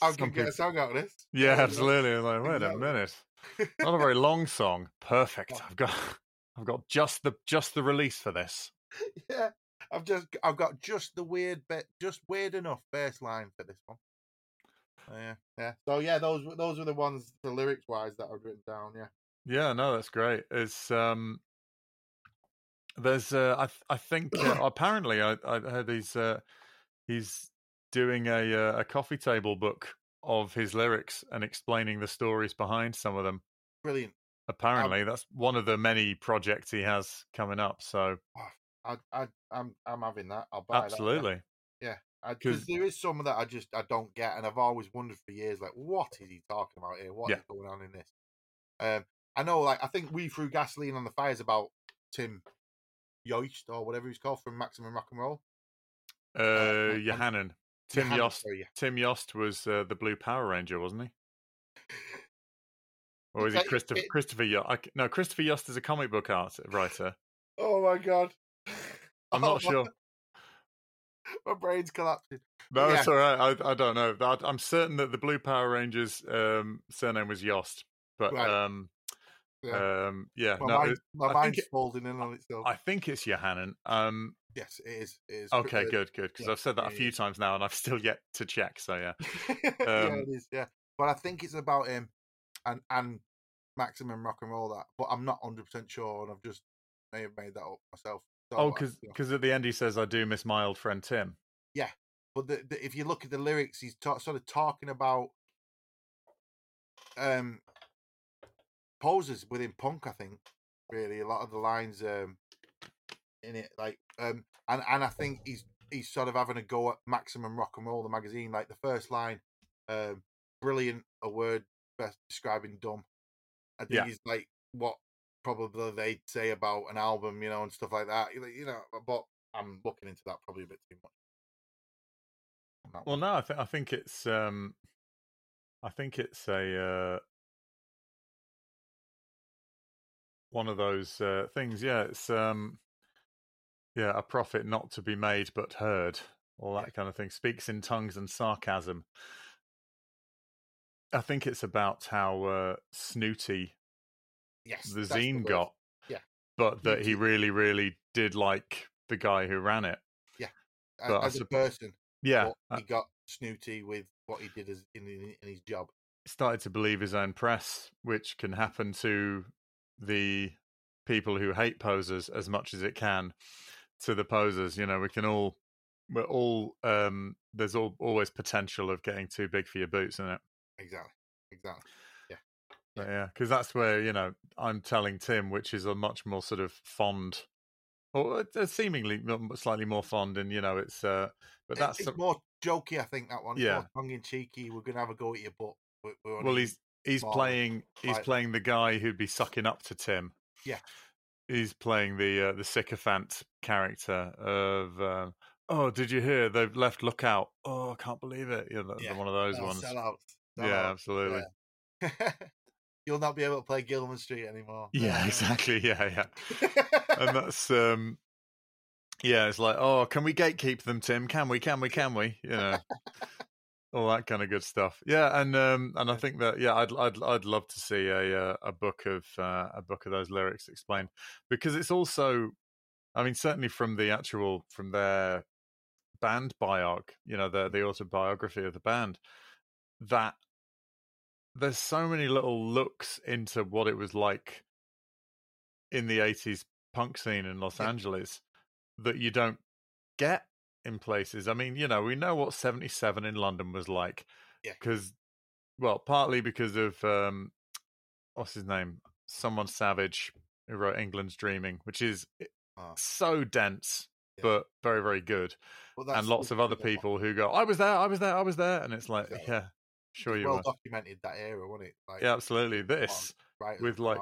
[SPEAKER 3] I can get a song out of this.
[SPEAKER 1] Yeah, absolutely. Like, wait a minute. Not a very long song. Perfect. I've got I've got just the just the release for this.
[SPEAKER 3] Yeah. I've just I've got just the weird bit just weird enough bass line for this one. Uh, yeah, yeah. So yeah, those those were the ones the lyrics wise that I've written down. Yeah.
[SPEAKER 1] Yeah, no, that's great. It's um, there's uh, I I think uh, apparently I I heard he's uh, he's doing a uh, a coffee table book of his lyrics and explaining the stories behind some of them.
[SPEAKER 3] Brilliant.
[SPEAKER 1] Apparently, um, that's one of the many projects he has coming up. So,
[SPEAKER 3] oh, I, I, I'm, I'm having that. I'll buy
[SPEAKER 1] absolutely.
[SPEAKER 3] That, yeah, because there is some of that I just I don't get, and I've always wondered for years, like, what is he talking about here? What yeah. is going on in this? Um, I know, like, I think we threw gasoline on the fires about Tim Yost or whatever he's called from Maximum Rock and Roll.
[SPEAKER 1] Uh, uh. Tim Yost. Sorry, yeah. Tim Yost was uh, the Blue Power Ranger, wasn't he? Or is he Christopher? It, Christopher Yost? No, Christopher Yost is a comic book art writer.
[SPEAKER 3] Oh my god!
[SPEAKER 1] I'm not oh, sure.
[SPEAKER 3] My brain's collapsing.
[SPEAKER 1] No, yeah. it's all right. I, I don't know. I'm certain that the Blue Power Rangers um, surname was Yost, but right. um, yeah, um, yeah.
[SPEAKER 3] My,
[SPEAKER 1] no,
[SPEAKER 3] mind, my mind's it, folding in on itself.
[SPEAKER 1] I think it's Yohannan. Um,
[SPEAKER 3] yes, it is. It is.
[SPEAKER 1] Okay, good, good. Because yeah, I've said that a few times now, and I've still yet to check. So yeah,
[SPEAKER 3] um, yeah, it is. Yeah, but I think it's about him and and maximum rock and roll that. But I'm not 100 percent sure, and I've just may have made that up myself.
[SPEAKER 1] So, oh, because because you know. at the end he says, "I do miss my old friend Tim."
[SPEAKER 3] Yeah, but the, the, if you look at the lyrics, he's ta- sort of talking about um poses within punk. I think really a lot of the lines um in it, like um, and and I think he's he's sort of having a go at Maximum Rock and Roll, the magazine. Like the first line, um, brilliant, a word best describing dumb. I think yeah. he's like what probably they'd say about an album, you know, and stuff like that. You know, but I'm looking into that probably a bit too much.
[SPEAKER 1] Well, no, I think I think it's um, I think it's a uh, one of those uh, things. Yeah, it's um, yeah, a prophet not to be made but heard, all that kind of thing. Speaks in tongues and sarcasm. I think it's about how uh, snooty
[SPEAKER 3] yes,
[SPEAKER 1] the zine the got.
[SPEAKER 3] Yeah.
[SPEAKER 1] But that he really, really did like the guy who ran it.
[SPEAKER 3] Yeah. But as, a person.
[SPEAKER 1] Yeah.
[SPEAKER 3] Uh he got snooty with what he did as in, in, in his job.
[SPEAKER 1] Started to believe his own press, which can happen to the people who hate posers as much as it can to the posers. You know, we can all we're all um there's all, always potential of getting too big for your boots, isn't it?
[SPEAKER 3] Exactly. Exactly. Yeah.
[SPEAKER 1] But yeah, because that's where you know I'm telling Tim, which is a much more sort of fond, or uh, seemingly slightly more fond, and you know it's. uh But that's
[SPEAKER 3] it's more jokey, I think that one. Yeah, tongue in cheeky. We're gonna have a go at your butt.
[SPEAKER 1] well, he's he's playing he's playing the guy who'd be sucking up to Tim.
[SPEAKER 3] Yeah,
[SPEAKER 1] he's playing the uh, the sycophant character of. Uh, oh, did you hear they've left Lookout? Oh, I can't believe it. Yeah, that's yeah. one of those ones.
[SPEAKER 3] Sell
[SPEAKER 1] yeah, absolutely.
[SPEAKER 3] Yeah. You'll not be able to play Gilman Street anymore.
[SPEAKER 1] Yeah, exactly. Yeah, yeah. and that's um yeah, it's like, oh, can we gatekeep them, Tim? Can we? Can we? Can we? You know, all that kind of good stuff. Yeah, and um, and I think that yeah, I'd I'd I'd love to see a uh, a book of uh, a book of those lyrics explained because it's also, I mean, certainly from the actual from their band biog, you know, the the autobiography of the band, that there's so many little looks into what it was like in the 80s punk scene in Los yeah. Angeles that you don't get in places. I mean, you know, we know what 77 in London was like.
[SPEAKER 3] Yeah.
[SPEAKER 1] Because, well, partly because of, um, what's his name? Someone Savage who wrote England's Dreaming, which is oh. so dense, yeah. but very, very good. Well, and lots of other people who go, I was there, I was there, I was there. And it's like, exactly. yeah, sure you
[SPEAKER 3] well
[SPEAKER 1] were.
[SPEAKER 3] documented that era, wasn't it?
[SPEAKER 1] Like, yeah, absolutely. This, right with like,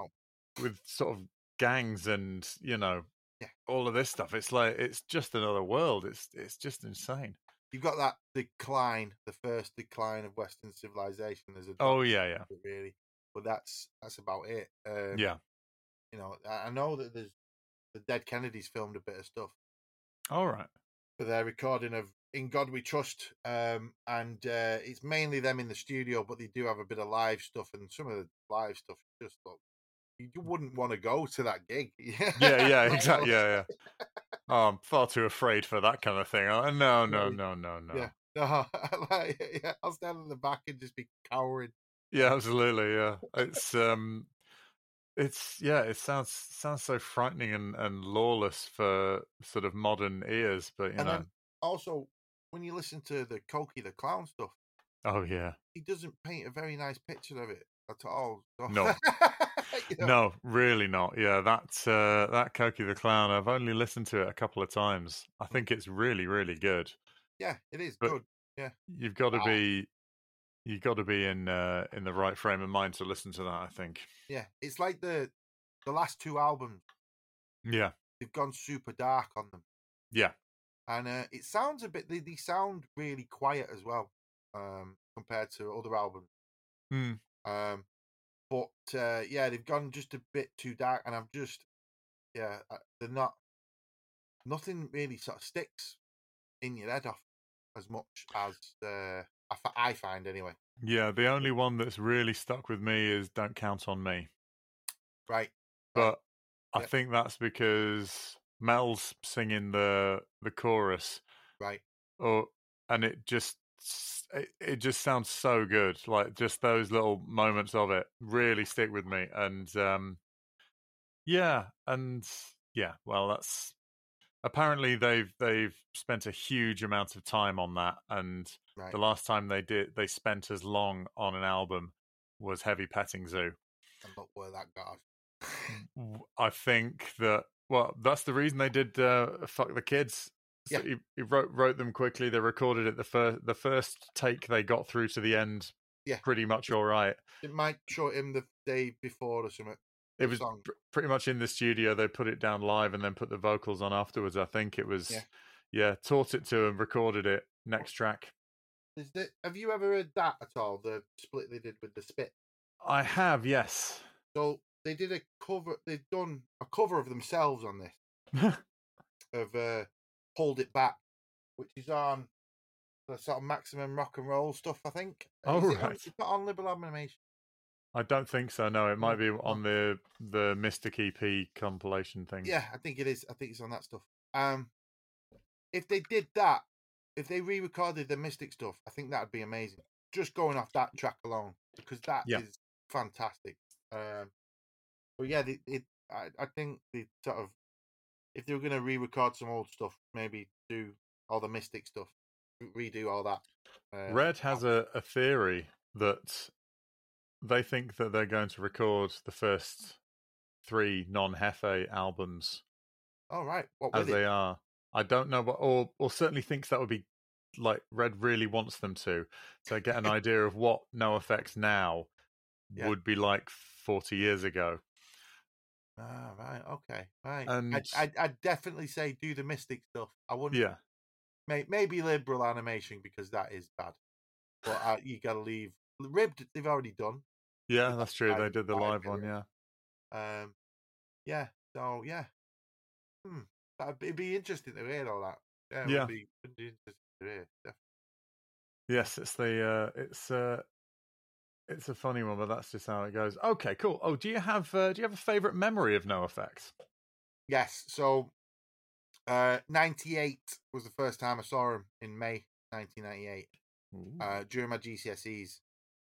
[SPEAKER 1] with sort of gangs and, you know,
[SPEAKER 3] yeah.
[SPEAKER 1] all of this stuff. It's like it's just another world. It's it's just insane.
[SPEAKER 3] You've got that decline, the first decline of Western civilization. As a
[SPEAKER 1] oh yeah, yeah,
[SPEAKER 3] really. But that's that's about it. Um,
[SPEAKER 1] yeah,
[SPEAKER 3] you know, I know that there's the Dead Kennedys filmed a bit of stuff.
[SPEAKER 1] All right.
[SPEAKER 3] For their recording of "In God We Trust," um, and uh, it's mainly them in the studio, but they do have a bit of live stuff, and some of the live stuff just look you wouldn't want to go to that gig.
[SPEAKER 1] yeah, yeah, exactly. Yeah, yeah. Oh, I'm far too afraid for that kind of thing. Oh, no, no, no, no, no.
[SPEAKER 3] Yeah, no, like, yeah, I'll stand in the back and just be cowering.
[SPEAKER 1] Yeah, absolutely. Yeah, it's um, it's yeah, it sounds sounds so frightening and and lawless for sort of modern ears, but you and know.
[SPEAKER 3] also, when you listen to the Cokie the Clown stuff,
[SPEAKER 1] oh yeah,
[SPEAKER 3] he doesn't paint a very nice picture of it at all.
[SPEAKER 1] So. No. know? No, really not. Yeah, that uh, that Cokie the Clown. I've only listened to it a couple of times. I mm. think it's really, really good.
[SPEAKER 3] Yeah, it is but good. Yeah,
[SPEAKER 1] you've got to wow. be you've got to be in uh, in the right frame of mind to listen to that. I think.
[SPEAKER 3] Yeah, it's like the the last two albums.
[SPEAKER 1] Yeah,
[SPEAKER 3] they've gone super dark on them.
[SPEAKER 1] Yeah,
[SPEAKER 3] and uh, it sounds a bit. They, they sound really quiet as well um, compared to other albums.
[SPEAKER 1] Hmm.
[SPEAKER 3] Um, but uh, yeah, they've gone just a bit too dark, and I've just yeah, they're not. Nothing really sort of sticks in your head off as much as uh, I, find anyway.
[SPEAKER 1] Yeah, the only one that's really stuck with me is "Don't Count on Me."
[SPEAKER 3] Right,
[SPEAKER 1] but I think that's because Mel's singing the the chorus,
[SPEAKER 3] right?
[SPEAKER 1] Or and it just it, it just sounds so good. Like just those little moments of it really stick with me. And um, yeah, and yeah, well, that's apparently they've they've spent a huge amount of time on that. And right. the last time they did, they spent as long on an album was Heavy Petting Zoo.
[SPEAKER 3] And look where that got.
[SPEAKER 1] I think that well, that's the reason they did uh, "Fuck the Kids" So yeah. he, he, wrote wrote them quickly. They recorded it the first the first take they got through to the end.
[SPEAKER 3] Yeah,
[SPEAKER 1] pretty much all right.
[SPEAKER 3] It might show him the day before or something.
[SPEAKER 1] It was pr- pretty much in the studio. They put it down live and then put the vocals on afterwards. I think it was. Yeah, yeah taught it to him, recorded it. Next track.
[SPEAKER 3] Is that, have you ever heard that at all? The split they did with the spit.
[SPEAKER 1] I have, yes.
[SPEAKER 3] So they did a cover. They've done a cover of themselves on this. of uh, Hold It Back, which is on the sort of maximum rock and roll stuff, I think.
[SPEAKER 1] Oh,
[SPEAKER 3] is
[SPEAKER 1] right.
[SPEAKER 3] It, it's not on Liberal Animation.
[SPEAKER 1] I don't think so. No, it might be on the the Mystic EP compilation thing.
[SPEAKER 3] Yeah, I think it is. I think it's on that stuff. Um, if they did that, if they re-recorded the Mystic stuff, I think that'd be amazing. Just going off that track alone, because that yeah. is fantastic. Um, but yeah, it, it I, I think the sort of if they were going to re-record some old stuff, maybe do all the Mystic stuff, redo all that.
[SPEAKER 1] Uh, Red has a, a theory that they think that they're going to record the first three non-Hefe albums.
[SPEAKER 3] Oh right,
[SPEAKER 1] what as they are. I don't know, but or or certainly thinks that would be like Red really wants them to to get an idea of what NOFX now yeah. would be like forty years ago.
[SPEAKER 3] Ah, right. Okay. Right. And I'd, I'd, I'd, definitely say do the mystic stuff. I wouldn't.
[SPEAKER 1] Yeah.
[SPEAKER 3] May, maybe liberal animation because that is bad. But uh, you got to leave ribbed. They've already done.
[SPEAKER 1] Yeah, that's true. They did the live one. Yeah.
[SPEAKER 3] Um. Yeah. So yeah. Hmm. That'd, it'd be interesting to hear all that. Yeah.
[SPEAKER 1] yeah.
[SPEAKER 3] Would be, would be interesting to hear. Definitely.
[SPEAKER 1] Yes, it's the uh, it's uh, it's a funny one, but that's just how it goes. Okay, cool. Oh, do you have uh, do you have a favorite memory of NOFX?
[SPEAKER 3] Yes. So, uh, ninety eight was the first time I saw him in May nineteen ninety eight uh, during my GCSEs.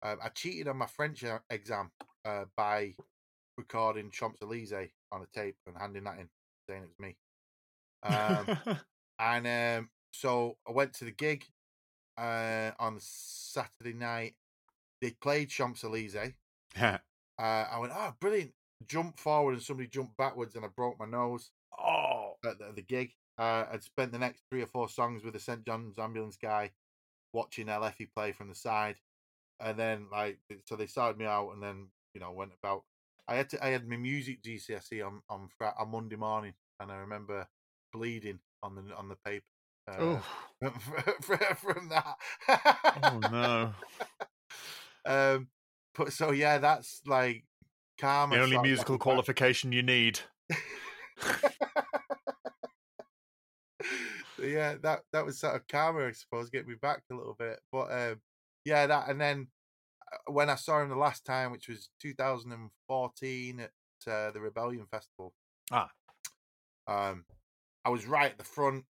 [SPEAKER 3] Um, I cheated on my French uh, exam uh, by recording Champs Elysees on a tape and handing that in, saying it was me. Um, and um, so I went to the gig uh, on Saturday night. They played Champs Elysees. uh, I went, oh, brilliant. Jump forward and somebody jumped backwards and I broke my nose.
[SPEAKER 1] Oh.
[SPEAKER 3] At the, the gig. Uh, I'd spent the next three or four songs with the St. John's ambulance guy watching El Hefe play from the side. And then, like, so they started me out and then, you know, went about. I had to, I had my music GCSE on, on, on Monday morning and I remember bleeding on the on the paper uh, from that.
[SPEAKER 1] oh no.
[SPEAKER 3] Um, but so yeah, that's like karma.
[SPEAKER 1] The only musical qualification you need.
[SPEAKER 3] yeah, that that was sort of karma, I suppose, get me back a little bit. But um, yeah, that and then uh, when I saw him the last time, which was 2014 at uh, the Rebellion Festival.
[SPEAKER 1] Ah.
[SPEAKER 3] Um, I was right at the front.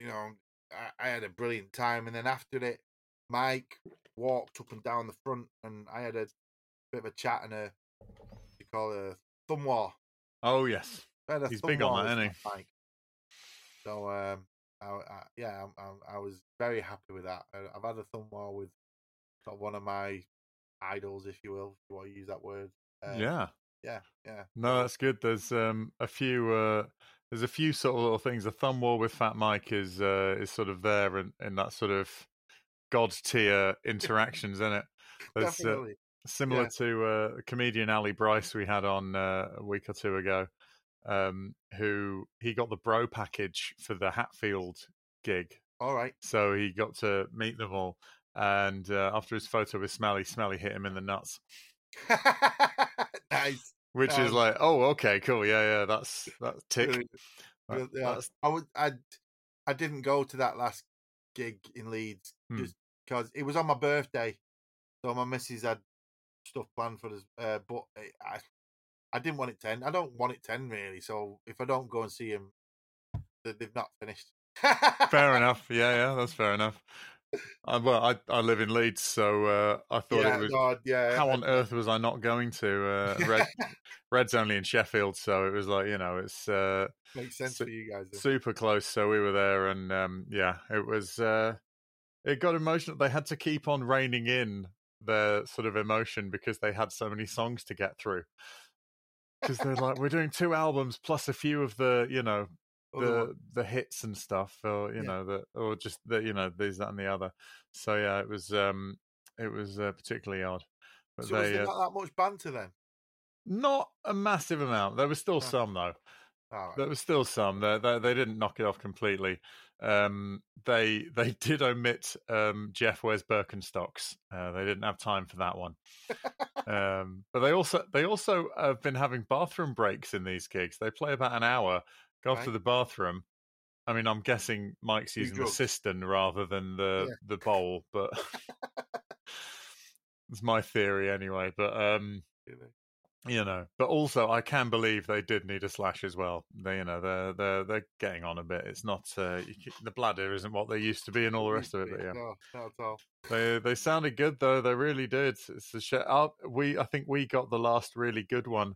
[SPEAKER 3] You know, I, I had a brilliant time, and then after it, Mike walked up and down the front, and I had a bit of a chat and a you call it a thumb war.
[SPEAKER 1] Oh yes, he's big on that, isn't he? Mike.
[SPEAKER 3] So um, I, I, yeah, I, I, was very happy with that. I, have had a thumb war with one of my idols, if you will, if you want to use that word.
[SPEAKER 1] Um, yeah,
[SPEAKER 3] yeah, yeah.
[SPEAKER 1] No, that's good. There's um, a few. Uh, there's a few sort of little things. The thumb war with Fat Mike is uh, is sort of there in, in that sort of god tier interactions, in it? Uh, Definitely. Uh, similar yeah. to uh, comedian Ali Bryce we had on uh, a week or two ago um, who he got the bro package for the Hatfield gig.
[SPEAKER 3] All right.
[SPEAKER 1] So he got to meet them all. And uh, after his photo with Smelly, Smelly hit him in the nuts.
[SPEAKER 3] nice.
[SPEAKER 1] Which um, is like, oh, okay, cool, yeah, yeah, that's that's tick.
[SPEAKER 3] That, yeah. That's... I would, I, I didn't go to that last gig in Leeds hmm. just because it was on my birthday, so my missus had stuff planned for us. Uh, but I, I didn't want it to end. I don't want it to end really. So if I don't go and see him, they've not finished.
[SPEAKER 1] fair enough. Yeah, yeah, that's fair enough. Uh, well, I I live in Leeds, so uh, I thought yeah, it was. God,
[SPEAKER 3] yeah.
[SPEAKER 1] How on earth was I not going to? Uh, Red, Red's only in Sheffield, so it was like you know it's uh,
[SPEAKER 3] makes sense su- for you guys. Though.
[SPEAKER 1] Super close, so we were there, and um, yeah, it was. Uh, it got emotional. They had to keep on reining in their sort of emotion because they had so many songs to get through because they're like, we're doing two albums plus a few of the, you know, the the hits and stuff, or you yeah. know, the or just the, you know, these that and the other. So yeah, it was um, it was uh, particularly odd.
[SPEAKER 3] But so they, was there uh, not that much banter then?
[SPEAKER 1] Not a massive amount. There was still some though. Right. There was still some. They, they, they didn't knock it off completely. Um, they they did omit um, Jeff wears Birkenstocks. Uh, they didn't have time for that one. um, but they also they also have been having bathroom breaks in these gigs. They play about an hour, go right. to the bathroom. I mean, I'm guessing Mike's using the cistern rather than the yeah. the bowl, but it's my theory anyway. But um, you know but also i can believe they did need a slash as well they you know they're they're they're getting on a bit it's not uh, the bladder isn't what they used to be and all the rest of it but yeah
[SPEAKER 3] no, not at all.
[SPEAKER 1] they they sounded good though they really did it's a sh- we i think we got the last really good one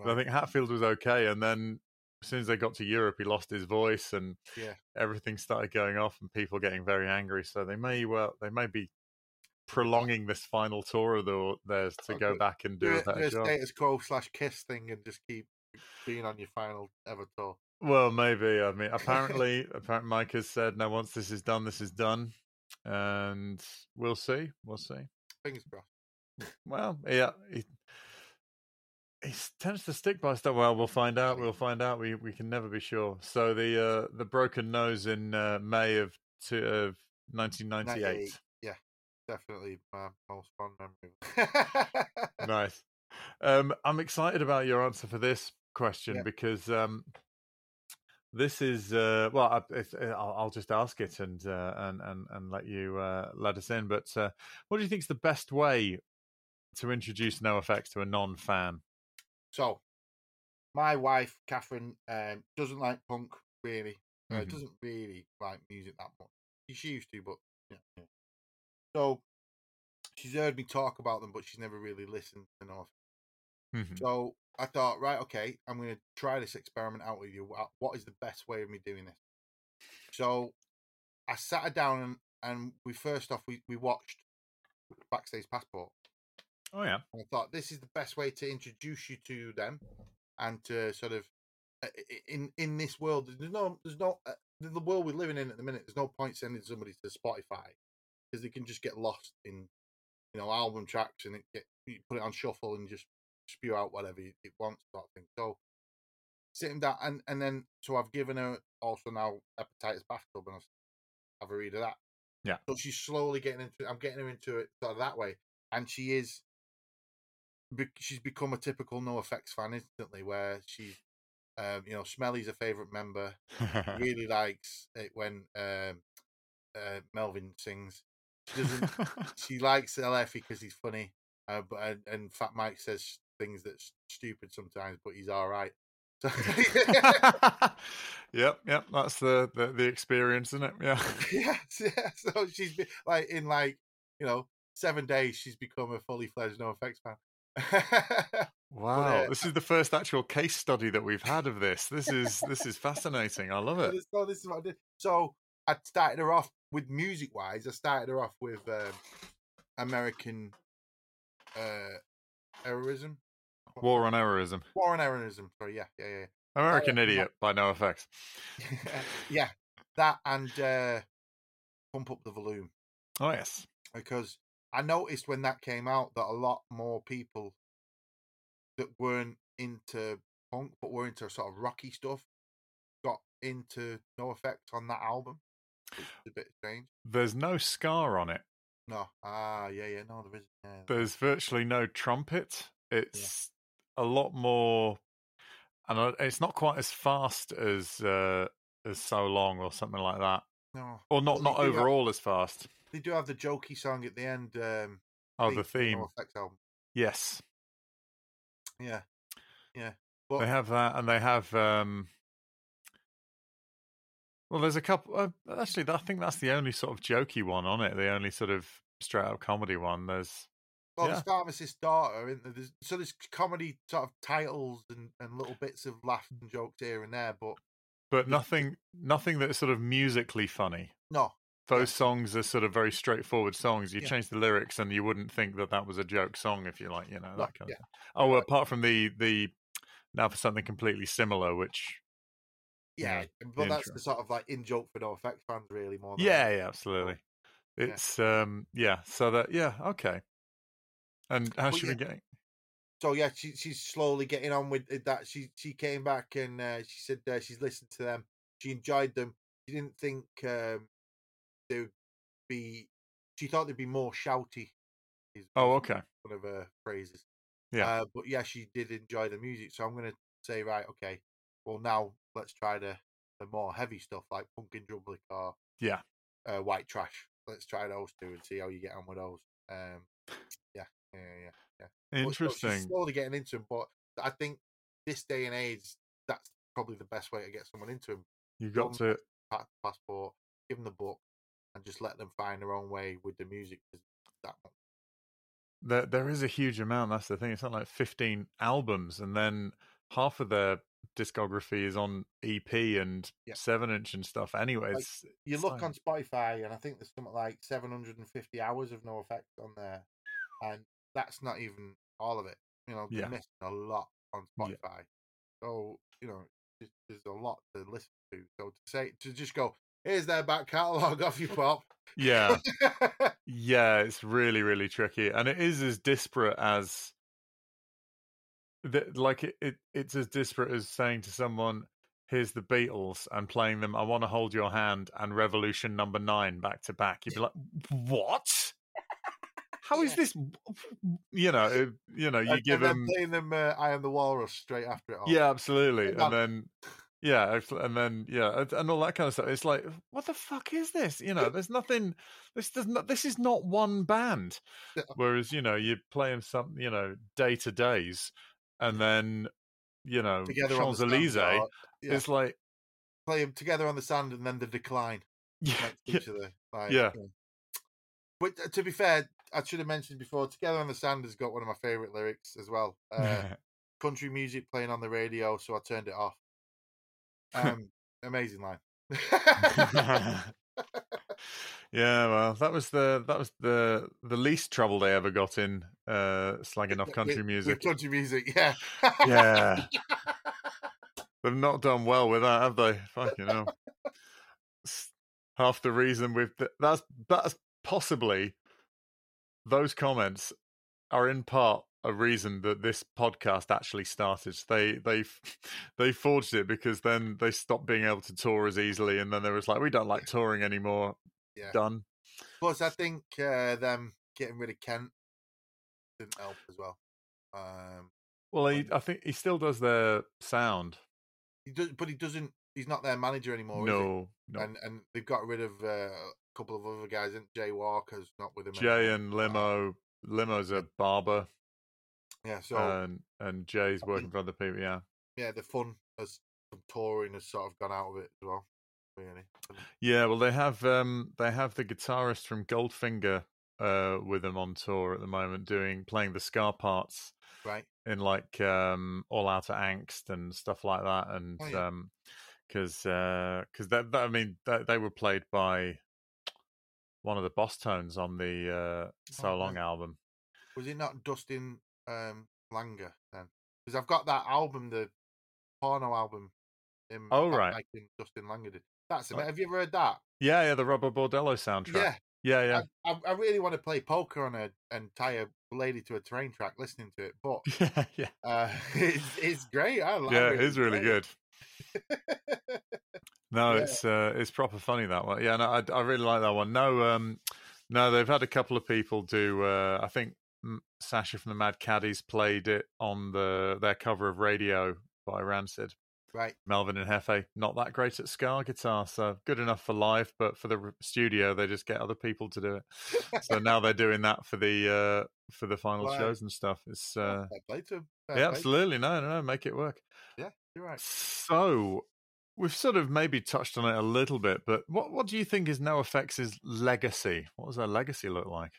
[SPEAKER 1] right. i think hatfield was okay and then as soon as they got to Europe, he lost his voice, and
[SPEAKER 3] yeah.
[SPEAKER 1] everything started going off, and people getting very angry. So they may well, they may be prolonging this final tour of the, theirs to okay. go back and do, do a better
[SPEAKER 3] do a status quo slash kiss thing and just keep being on your final ever tour.
[SPEAKER 1] Well, maybe. I mean, apparently, apparently, Mike has said, "Now, once this is done, this is done," and we'll see. We'll see.
[SPEAKER 3] Fingers crossed.
[SPEAKER 1] Well, yeah, he, he tends to stick by stuff. Well, we'll find out. We'll find out. We we can never be sure. So the uh, the broken nose in uh, May of two, of 1998
[SPEAKER 3] definitely my most fun memory.
[SPEAKER 1] nice. Um, I'm excited about your answer for this question yeah. because um, this is uh, well, I, uh, I'll, I'll, just ask it and uh, and and and let you uh, let us in. But uh, what do you think is the best way to introduce NOFX to a non-fan?
[SPEAKER 3] So, my wife Catherine um, doesn't like punk really. Uh, mm-hmm. doesn't really like music that much. She used to, but yeah. So she's heard me talk about them, but she's never really listened enough.
[SPEAKER 1] Mm-hmm.
[SPEAKER 3] So I thought, right, okay, I'm going to try this experiment out with you. What is the best way of me doing this? So I sat her down and, and we first off we, we watched Backstage Passport.
[SPEAKER 1] Oh yeah.
[SPEAKER 3] And I thought this is the best way to introduce you to them and to sort of uh, in in this world. There's no there's no uh, the world we're living in at the minute. There's no point sending somebody to Spotify because they can just get lost in you know album tracks and it get you put it on shuffle and just spew out whatever it wants sort of thing. So sitting down and and then so I've given her also now Hepatitis Bathtub and I've have a read of that.
[SPEAKER 1] Yeah.
[SPEAKER 3] So she's slowly getting into. I'm getting her into it sort of that way, and she is. She's become a typical NOFX fan instantly, where she, um, you know, Smelly's a favorite member. really likes it when um, uh, Melvin sings. She doesn't. she likes El Hefe because he's funny, uh, but and, and Fat Mike says things that's stupid sometimes, but he's all right. So
[SPEAKER 1] yep, yep. That's the, the, the experience, isn't it? Yeah.
[SPEAKER 3] yes, yeah. So she's been like in like you know seven days, she's become a fully fledged NOFX fan.
[SPEAKER 1] wow, but, uh, this is the first actual case study that we've had of this. This is this is fascinating. I love it.
[SPEAKER 3] So this is what I did. So I started her off with music wise. I started her off with um, American uh, heroism.
[SPEAKER 1] War on Errorism.
[SPEAKER 3] War on Errorism. Sorry, yeah, yeah, yeah.
[SPEAKER 1] American uh, Idiot by NOFX.
[SPEAKER 3] yeah, that and uh, Pump Up the Valuum.
[SPEAKER 1] Oh, yes.
[SPEAKER 3] Because I noticed when that came out that a lot more people that weren't into punk but were into sort of rocky stuff got into NOFX on that album. It's a bit strange.
[SPEAKER 1] There's no ska on it.
[SPEAKER 3] No. Ah, yeah, yeah. No, there isn't. Yeah.
[SPEAKER 1] There's virtually no trumpet. It's a lot more, and it's not quite as fast as uh, as so long or something like that.
[SPEAKER 3] No,
[SPEAKER 1] or not not overall
[SPEAKER 3] have,
[SPEAKER 1] as fast.
[SPEAKER 3] They do have the jokey song at the end. Um,
[SPEAKER 1] oh, the theme. Yes.
[SPEAKER 3] Yeah. Yeah.
[SPEAKER 1] But, they have that, and they have. um well, there's a couple. Uh, actually, I think that's the only sort of jokey one on it. The only sort of straight up comedy one. There's
[SPEAKER 3] well, yeah. the pharmacist's daughter, isn't there? There's, so there's comedy sort of titles and, and little bits of laughs and jokes here and there, but
[SPEAKER 1] but nothing, nothing that's sort of musically funny.
[SPEAKER 3] No,
[SPEAKER 1] those yeah. songs are sort of very straightforward songs. You yeah. change the lyrics, and you wouldn't think that that was a joke song if you like, you know, that kind of. Thing. Oh, well, apart from the the now for something completely similar, which
[SPEAKER 3] yeah, but that's the sort of like in joke for NOFX fans, really more.
[SPEAKER 1] yeah, yeah, absolutely. It's um yeah, so that yeah, okay. And how's she yeah. been getting?
[SPEAKER 3] So yeah, she, she's slowly getting on with that. She she came back and uh, she said uh, she's listened to them. She enjoyed them. She didn't think um, they would be. She thought they'd be more shouty.
[SPEAKER 1] oh, okay.
[SPEAKER 3] One of her phrases.
[SPEAKER 1] Yeah.
[SPEAKER 3] Uh, but yeah, she did enjoy the music. So I'm gonna say right, okay. Well, now let's try the the more heavy stuff like Punk in Drublic or
[SPEAKER 1] yeah,
[SPEAKER 3] uh, White Trash. Let's try those two and see how you get on with those. Um, yeah, yeah, yeah,
[SPEAKER 1] yeah. Interesting. But,
[SPEAKER 3] slowly getting into them, but I think this day and age, that's probably the best way to get someone into them.
[SPEAKER 1] You got to
[SPEAKER 3] passport, give them the book, and just let them find their own way with the music. That
[SPEAKER 1] there, there is a huge amount. That's the thing. It's not like fifteen albums, and then half of their discography is on EP and yeah. seven inch and stuff. Anyways,
[SPEAKER 3] like, you look like... on Spotify, and I think there's something like 750 hours of NOFX on there and that's not even all of it. You know, yeah. missing a lot on Spotify. Yeah. So you know, there's a lot to listen to. So to say to just go, here's their back catalogue off you pop.
[SPEAKER 1] Yeah, yeah, it's really really tricky, and it is as disparate as. The, like it, it, it's as disparate as saying to someone, here's the Beatles and playing them I Want to Hold Your Hand and Revolution number nine back to back. You'd be like, what? How is yeah. this? You know, you know, you
[SPEAKER 3] and,
[SPEAKER 1] give them
[SPEAKER 3] playing them. Uh, I am the Walrus straight after it. All.
[SPEAKER 1] Yeah, absolutely, and, and then. Yeah, and then yeah, and all that kind of stuff. It's like, what the fuck is this? You know, there's nothing. This does not. This is not one band. Whereas you know, you're playing some, you know, day to days, and then you know, Champs Elysees. Yeah. It's like
[SPEAKER 3] play them together on the sand, and then the decline.
[SPEAKER 1] Yeah, yeah.
[SPEAKER 3] Like,
[SPEAKER 1] yeah.
[SPEAKER 3] But uh, to be fair, I should have mentioned before. Together on the Sand has got one of my favorite lyrics as well. Uh, country music playing on the radio, so I turned it off. Um, amazing line.
[SPEAKER 1] yeah, well, that was the that was the the least trouble they ever got in uh slagging off country
[SPEAKER 3] with,
[SPEAKER 1] music.
[SPEAKER 3] With country music, yeah.
[SPEAKER 1] yeah. They've not done well with that, have they? Fucking hell. Half the reason we've that's that's possibly those comments are in part a reason that this podcast actually started. They they they forged it because then they stopped being able to tour as easily, and then there was like, we don't like touring anymore. Yeah. Done.
[SPEAKER 3] Plus, I think uh, them getting rid of Kent didn't help as well. Um,
[SPEAKER 1] well, he, I think he still does their sound.
[SPEAKER 3] He does, but he doesn't. He's not their manager anymore.
[SPEAKER 1] No, no.
[SPEAKER 3] And and they've got rid of uh, a couple of other guys. And Jay Walker's not with him.
[SPEAKER 1] Jay anymore. and Limo. Limo's a barber.
[SPEAKER 3] Yeah, so
[SPEAKER 1] and and Jay's working for other people. Yeah,
[SPEAKER 3] yeah. The fun as touring has sort of gone out of it as well. Really.
[SPEAKER 1] Yeah, well, they have um they have the guitarist from Goldfinger uh with them on tour at the moment, doing playing the ska parts.
[SPEAKER 3] Right.
[SPEAKER 1] In like um All Out of Angst and stuff like that, and oh, yeah. um because because uh, that, that I mean that, they were played by one of the Bosstones on the uh, So oh, Long album.
[SPEAKER 3] Was it not Dustin um, Lanker then? Because I've got that album, the porno album.
[SPEAKER 1] In, oh right,
[SPEAKER 3] Dustin Lanker did. That's it. Have you ever heard that?
[SPEAKER 1] Yeah, yeah, the Rubber Bordello soundtrack. Yeah, yeah, yeah.
[SPEAKER 3] I, I, I, really want to play poker on a and tie a lady to a train track listening to it, but
[SPEAKER 1] yeah, yeah,
[SPEAKER 3] uh, it's, it's great. I, love it.
[SPEAKER 1] yeah, it is really good. no, yeah. it's uh, it's proper funny that one. Yeah, no, I, I really like that one. No, um, no, they've had a couple of people do. Uh, I think Sasha from the Mad Caddies played it on the their cover of Radio by Rancid.
[SPEAKER 3] Right.
[SPEAKER 1] Melvin and Hefe, not that great at ska guitar, so good enough for live, but for the studio, they just get other people to do it. so now they're doing that for the uh, for the final shows and stuff. It's uh, yeah, absolutely. No, no, no, make it work.
[SPEAKER 3] Yeah, you're right.
[SPEAKER 1] So we've sort of maybe touched on it a little bit, but what what do you think is NOFX's legacy? What does their legacy look like?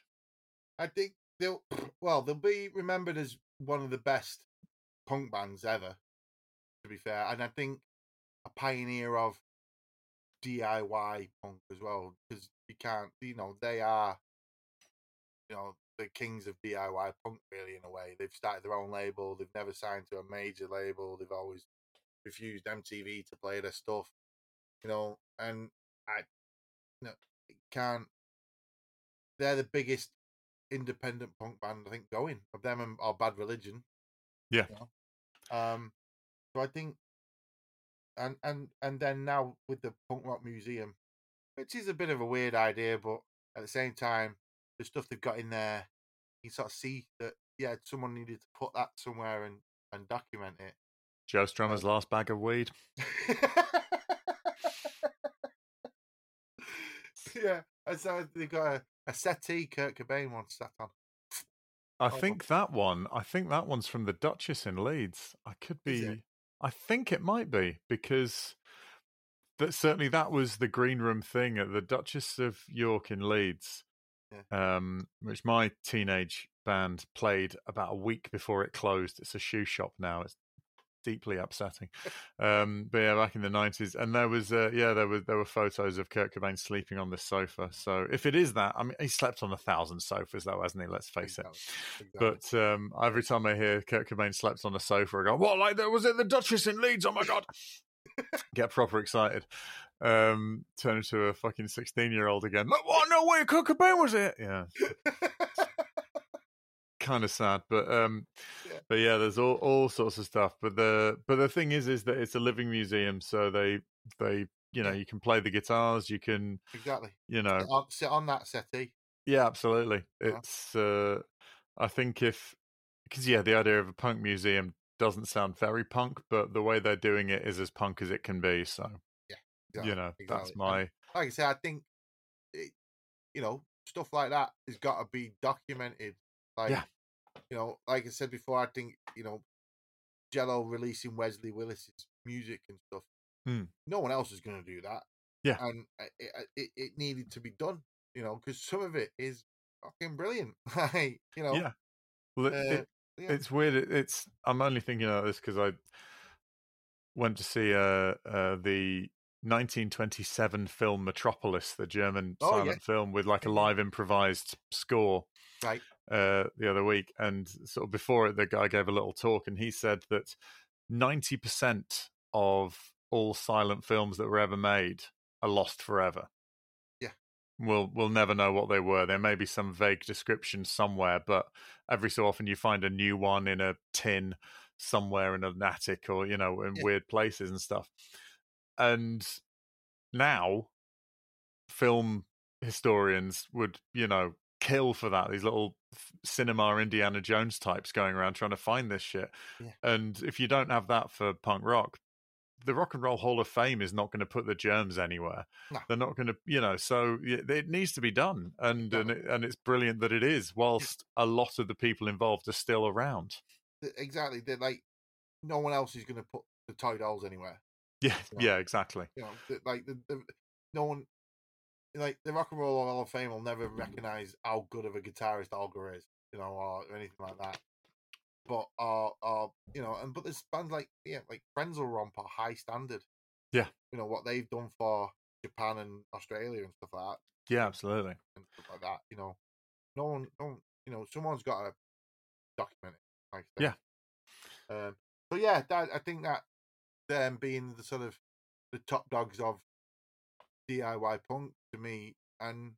[SPEAKER 3] I think they'll well they'll be remembered as one of the best punk bands ever. To be fair, and I think a pioneer of DIY punk as well, because you can't, you know, they are, you know, the kings of DIY punk really in a way. They've started their own label. They've never signed to a major label. They've always refused MTV to play their stuff, you know, and I, you know, can't. They're the biggest independent punk band I think going of them and our Bad Religion.
[SPEAKER 1] Yeah. You
[SPEAKER 3] know? Um. So I think, and and and then now with the punk rock museum, which is a bit of a weird idea, but at the same time, the stuff they've got in there, you sort of see that yeah, someone needed to put that somewhere and and document it.
[SPEAKER 1] Joe Strummer's um, last bag of weed.
[SPEAKER 3] yeah, and so they've got a a settee Kurt Cobain once sat on.
[SPEAKER 1] I oh, think that one. I think that one's from the Duchess in Leeds. I could be. I think it might be because that certainly that was the green room thing at the Duchess of York in Leeds, yeah. um, which my teenage band played about a week before it closed. It's a shoe shop now. It's deeply upsetting. Um, but yeah, back in the nineties, and there was uh, yeah, there were there were photos of Kurt Cobain sleeping on this sofa. So if it is that, I mean, he slept on a thousand sofas though, hasn't he? Let's face exactly. it. Exactly. But um, every time I hear Kurt Cobain slept on a sofa, I go, "What? Like there was it the Duchess in Leeds? Oh my god!" Get proper excited. Um, turn into a fucking sixteen-year-old again. What? No way, Kurt Cobain was it? Yeah kind of sad, but um, yeah. but yeah, there's all all sorts of stuff. But the but the thing is, is that it's a living museum, so they they you know you can play the guitars, you can
[SPEAKER 3] exactly
[SPEAKER 1] you know
[SPEAKER 3] sit on, sit on that settee.
[SPEAKER 1] Yeah, absolutely. Yeah. It's uh, I think if because yeah, the idea of a punk museum doesn't sound very punk, but the way they're doing it is as punk as it can be. So
[SPEAKER 3] yeah,
[SPEAKER 1] exactly. you know exactly. that's my
[SPEAKER 3] and like I say, I think it, you know stuff like that has got to be documented. Like
[SPEAKER 1] yeah
[SPEAKER 3] you know, like I said before, I think you know, Jello releasing Wesley Willis's music and stuff.
[SPEAKER 1] Hmm.
[SPEAKER 3] No one else is going to do that.
[SPEAKER 1] Yeah,
[SPEAKER 3] and it, it, it needed to be done. You know, because some of it is fucking brilliant. Hey, you know,
[SPEAKER 1] yeah. Well, it, uh, it, yeah. it's weird. it's I'm only thinking about this because I went to see uh, uh, the 1927 film Metropolis, the German oh, silent yeah. film with like a live improvised score,
[SPEAKER 3] right?
[SPEAKER 1] Uh, the other week, and sort of before it, the guy gave a little talk, and he said that 90 percent of all silent films that were ever made are lost forever.
[SPEAKER 3] Yeah,
[SPEAKER 1] we'll we'll never know what they were. There may be some vague description somewhere, but every so often you find a new one in a tin somewhere in an attic or you know in yeah. weird places and stuff and now film historians would you know kill for that these little cinema indiana jones types going around trying to find this shit yeah. and if you don't have that for punk rock the rock and roll hall of fame is not going to put the germs anywhere no. they're not going to you know so it needs to be done and no. and, it, and it's brilliant that it is whilst a lot of the people involved are still around
[SPEAKER 3] exactly they're like no one else is going to put the toy dolls anywhere
[SPEAKER 1] yeah, you know? yeah, exactly.
[SPEAKER 3] You know, like the, the, no one, like the Rock and Roll Hall of Fame will never recognize how good of a guitarist Olga is, you know, or anything like that. But uh, uh, you know, and but there's bands like yeah, like Frenzal Rhomb are Hi-Standard.
[SPEAKER 1] Yeah,
[SPEAKER 3] you know what they've done for Japan and Australia and stuff like
[SPEAKER 1] that. Yeah, absolutely.
[SPEAKER 3] And stuff like that. You know, no one, no you know, someone's got to document it. Like
[SPEAKER 1] yeah.
[SPEAKER 3] Um, so yeah, that, I think that them being the sort of the top dogs of DIY punk to me, and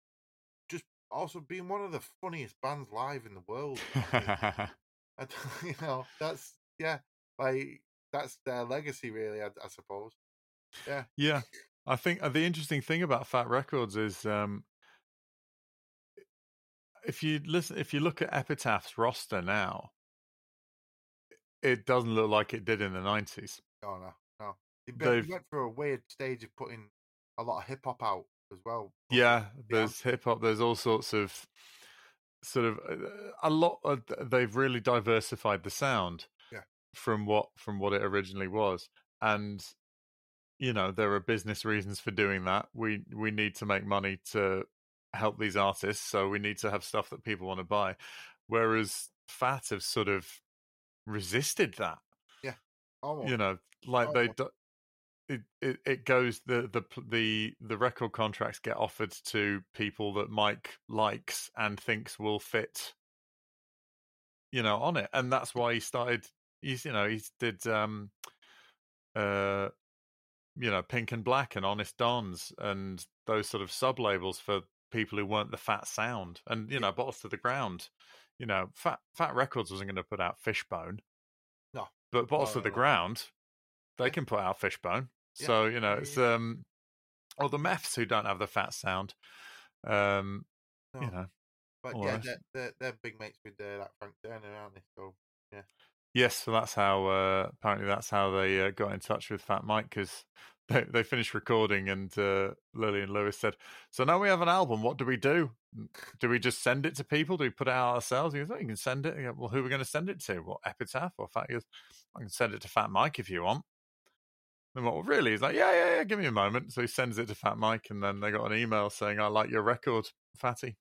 [SPEAKER 3] just also being one of the funniest bands live in the world. I, you know, that's yeah, like that's their legacy, really. I, I suppose. Yeah,
[SPEAKER 1] yeah. I think uh, the interesting thing about Fat Records is um, if you listen, if you look at Epitaph's roster now, it doesn't look like it did in the nineties.
[SPEAKER 3] Oh no, no. They went through a weird stage of putting a lot of hip hop out as well.
[SPEAKER 1] Yeah, there's yeah. hip hop. There's all sorts of sort of uh, a lot. Of, they've really diversified the sound.
[SPEAKER 3] Yeah.
[SPEAKER 1] From what from what it originally was, and you know there are business reasons for doing that. We we need to make money to help these artists, so we need to have stuff that people want to buy. Whereas Fat have sort of resisted that.
[SPEAKER 3] Yeah. Almost.
[SPEAKER 1] You know, like oh. they it, it, it goes the the the the record contracts get offered to people that Mike likes and thinks will fit you know on it and that's why he started he's you know he did um uh you know pink and black and Honest Don's and those sort of sub labels for people who weren't the fat sound and you know bottles to the ground you know fat fat records wasn't going to put out fishbone
[SPEAKER 3] no
[SPEAKER 1] but bottles no, to the no. ground they can put out Fishbone. Yeah. So you know, it's um, or the Meffs who don't have the fat sound. Um, no. you know,
[SPEAKER 3] but yeah, they're, they're, they're, big mates with uh, that Frank Turner, aren't they? So yeah.
[SPEAKER 1] Yes, so that's how. Uh, apparently, that's how they uh, got in touch with Fat Mike because they they finished recording, and uh, Lily and Lewis said, "So now we have an album. What do we do? Do we just send it to people? Do we put it out ourselves?" He goes, oh, "You can send it." Goes, well, who are we going to send it to? What Epitaph or Fat? He goes, "I can send it to Fat Mike if you want." And what really? He's like, yeah, yeah, yeah, give me a moment. So he sends it to Fat Mike, and then they got an email saying, I like your record, Fatty.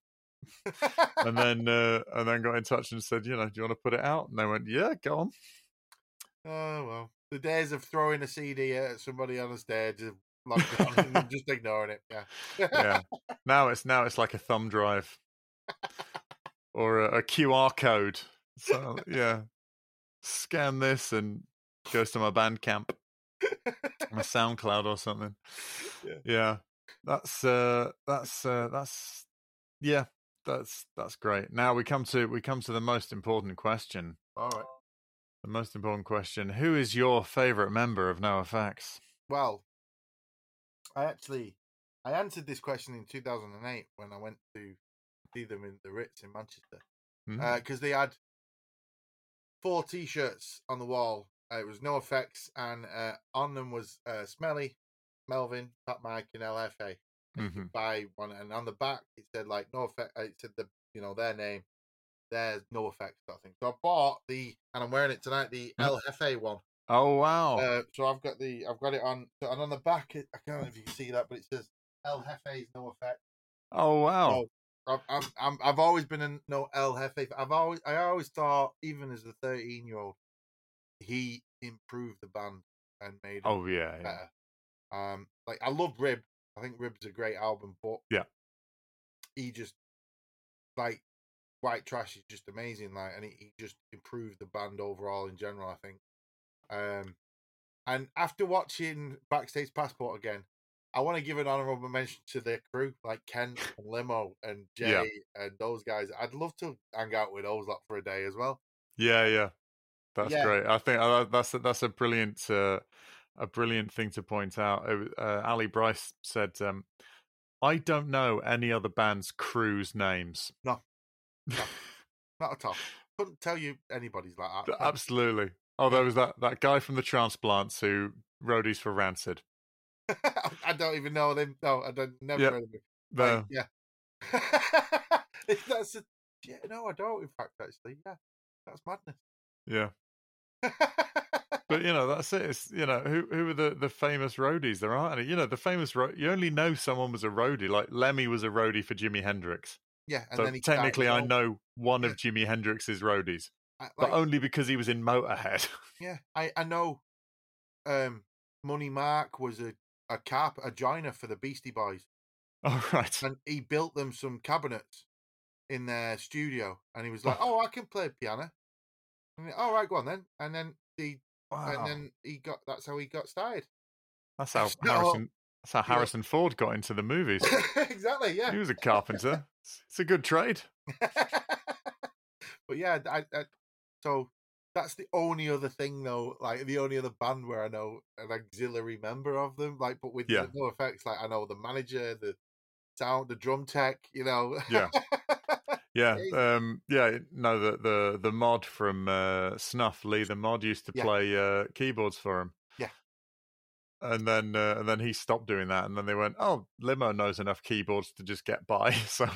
[SPEAKER 1] and then uh, and then got in touch and said, you know, do you want to put it out? And they went, yeah, go on.
[SPEAKER 3] Oh well, the days of throwing a CD at somebody on the stage, just ignoring it. Yeah,
[SPEAKER 1] yeah. Now it's now it's like a thumb drive or a, a QR code. So yeah, scan this and goes to my Bandcamp my SoundCloud or something. Yeah, yeah. that's uh, that's uh, that's yeah, that's that's great. Now we come to we come to the most important question.
[SPEAKER 3] All right.
[SPEAKER 1] The most important question: Who is your favorite member of NOFX?
[SPEAKER 3] Well, I actually I answered this question in 2008 when I went to see them in the Ritz in Manchester because mm-hmm. uh, they had four T-shirts on the wall uh, it was NOFX, and uh, on them was uh, Smelly, Melvin, Fat Mike, and El Hefe. Mm-hmm. Buy one, and on the back it said like NOFX. it said the you know their name. There's NOFX, I think. So I bought the, and I'm wearing it tonight. The El Hefe one.
[SPEAKER 1] Oh wow!
[SPEAKER 3] Uh, so I've got the, I've got it on, so, and on the back, it, I can't know if you can see that, but it says El Hefe's No Effect.
[SPEAKER 1] Oh wow!
[SPEAKER 3] So I've, I've, I'm, I've always been a no El Hefe. I've always, I always thought, even as a 13 year old, he improved the band and made.
[SPEAKER 1] Oh yeah, yeah.
[SPEAKER 3] better. Um, like I love Rib. I think Rib's a great album, but
[SPEAKER 1] Yeah.
[SPEAKER 3] he just like White Trash is just amazing. Like, and he, he just improved the band overall in general. I think. Um, and after watching Backstage Passport again, I want to give an honorable mention to the crew, like Ken and Limo and Jay
[SPEAKER 1] Yeah.
[SPEAKER 3] and those guys. I'd love to hang out with those lot for a day as well.
[SPEAKER 1] Yeah, yeah, that's
[SPEAKER 3] Yeah.
[SPEAKER 1] great. I think uh, that's a, that's a brilliant uh, a brilliant thing to point out. Uh, Ali Bryce said, um, "I don't know any other band's crews names."
[SPEAKER 3] No. Not at all. Couldn't tell you anybody's like that.
[SPEAKER 1] Absolutely. Oh, there was that that guy from the Transplants who roadies for Rancid.
[SPEAKER 3] I don't even know them. No, I don't. Never
[SPEAKER 1] Yep.
[SPEAKER 3] heard of them.
[SPEAKER 1] The,
[SPEAKER 3] Like, yeah. that's a, yeah. No, I don't. In fact, actually, yeah, that's madness.
[SPEAKER 1] yeah, but you know that's it. It's you know who who are the the famous roadies? There aren't any. You know the famous ro- you only know someone was a roadie. Like Lemmy was a roadie for Jimi Hendrix.
[SPEAKER 3] yeah, and
[SPEAKER 1] so
[SPEAKER 3] then he
[SPEAKER 1] technically, I know one
[SPEAKER 3] Yeah.
[SPEAKER 1] of Jimi Hendrix's roadies,
[SPEAKER 3] I,
[SPEAKER 1] but only because he was in Motorhead.
[SPEAKER 3] yeah, I I know. Um, Money Mark was a a cap a joiner for the Beastie Boys,
[SPEAKER 1] All right.
[SPEAKER 3] and he built them some cabinets in their studio, and he was like, "Oh, I can play piano." He, All right, go on then, and then he
[SPEAKER 1] Wow.
[SPEAKER 3] and then he got that's how he got started.
[SPEAKER 1] that's how
[SPEAKER 3] No.
[SPEAKER 1] Harrison. That's how
[SPEAKER 3] Yeah.
[SPEAKER 1] Harrison Ford got into the movies.
[SPEAKER 3] exactly, yeah.
[SPEAKER 1] He was a carpenter. It's- It's a good trade.
[SPEAKER 3] but yeah, I, I, so that's the only other thing though, like the only other band where I know an auxiliary member of them. Like, but with
[SPEAKER 1] Yeah.
[SPEAKER 3] NOFX, like I know the manager, the sound, the drum tech, you know.
[SPEAKER 1] Yeah. Yeah, um, yeah. No, the the the mod from uh, Snuff, Lee, the mod used to
[SPEAKER 3] Yeah.
[SPEAKER 1] play uh, keyboards for him.
[SPEAKER 3] Yeah.
[SPEAKER 1] and then uh, and then he stopped doing that, and then they went, "Oh, Limo knows enough keyboards to just get by, so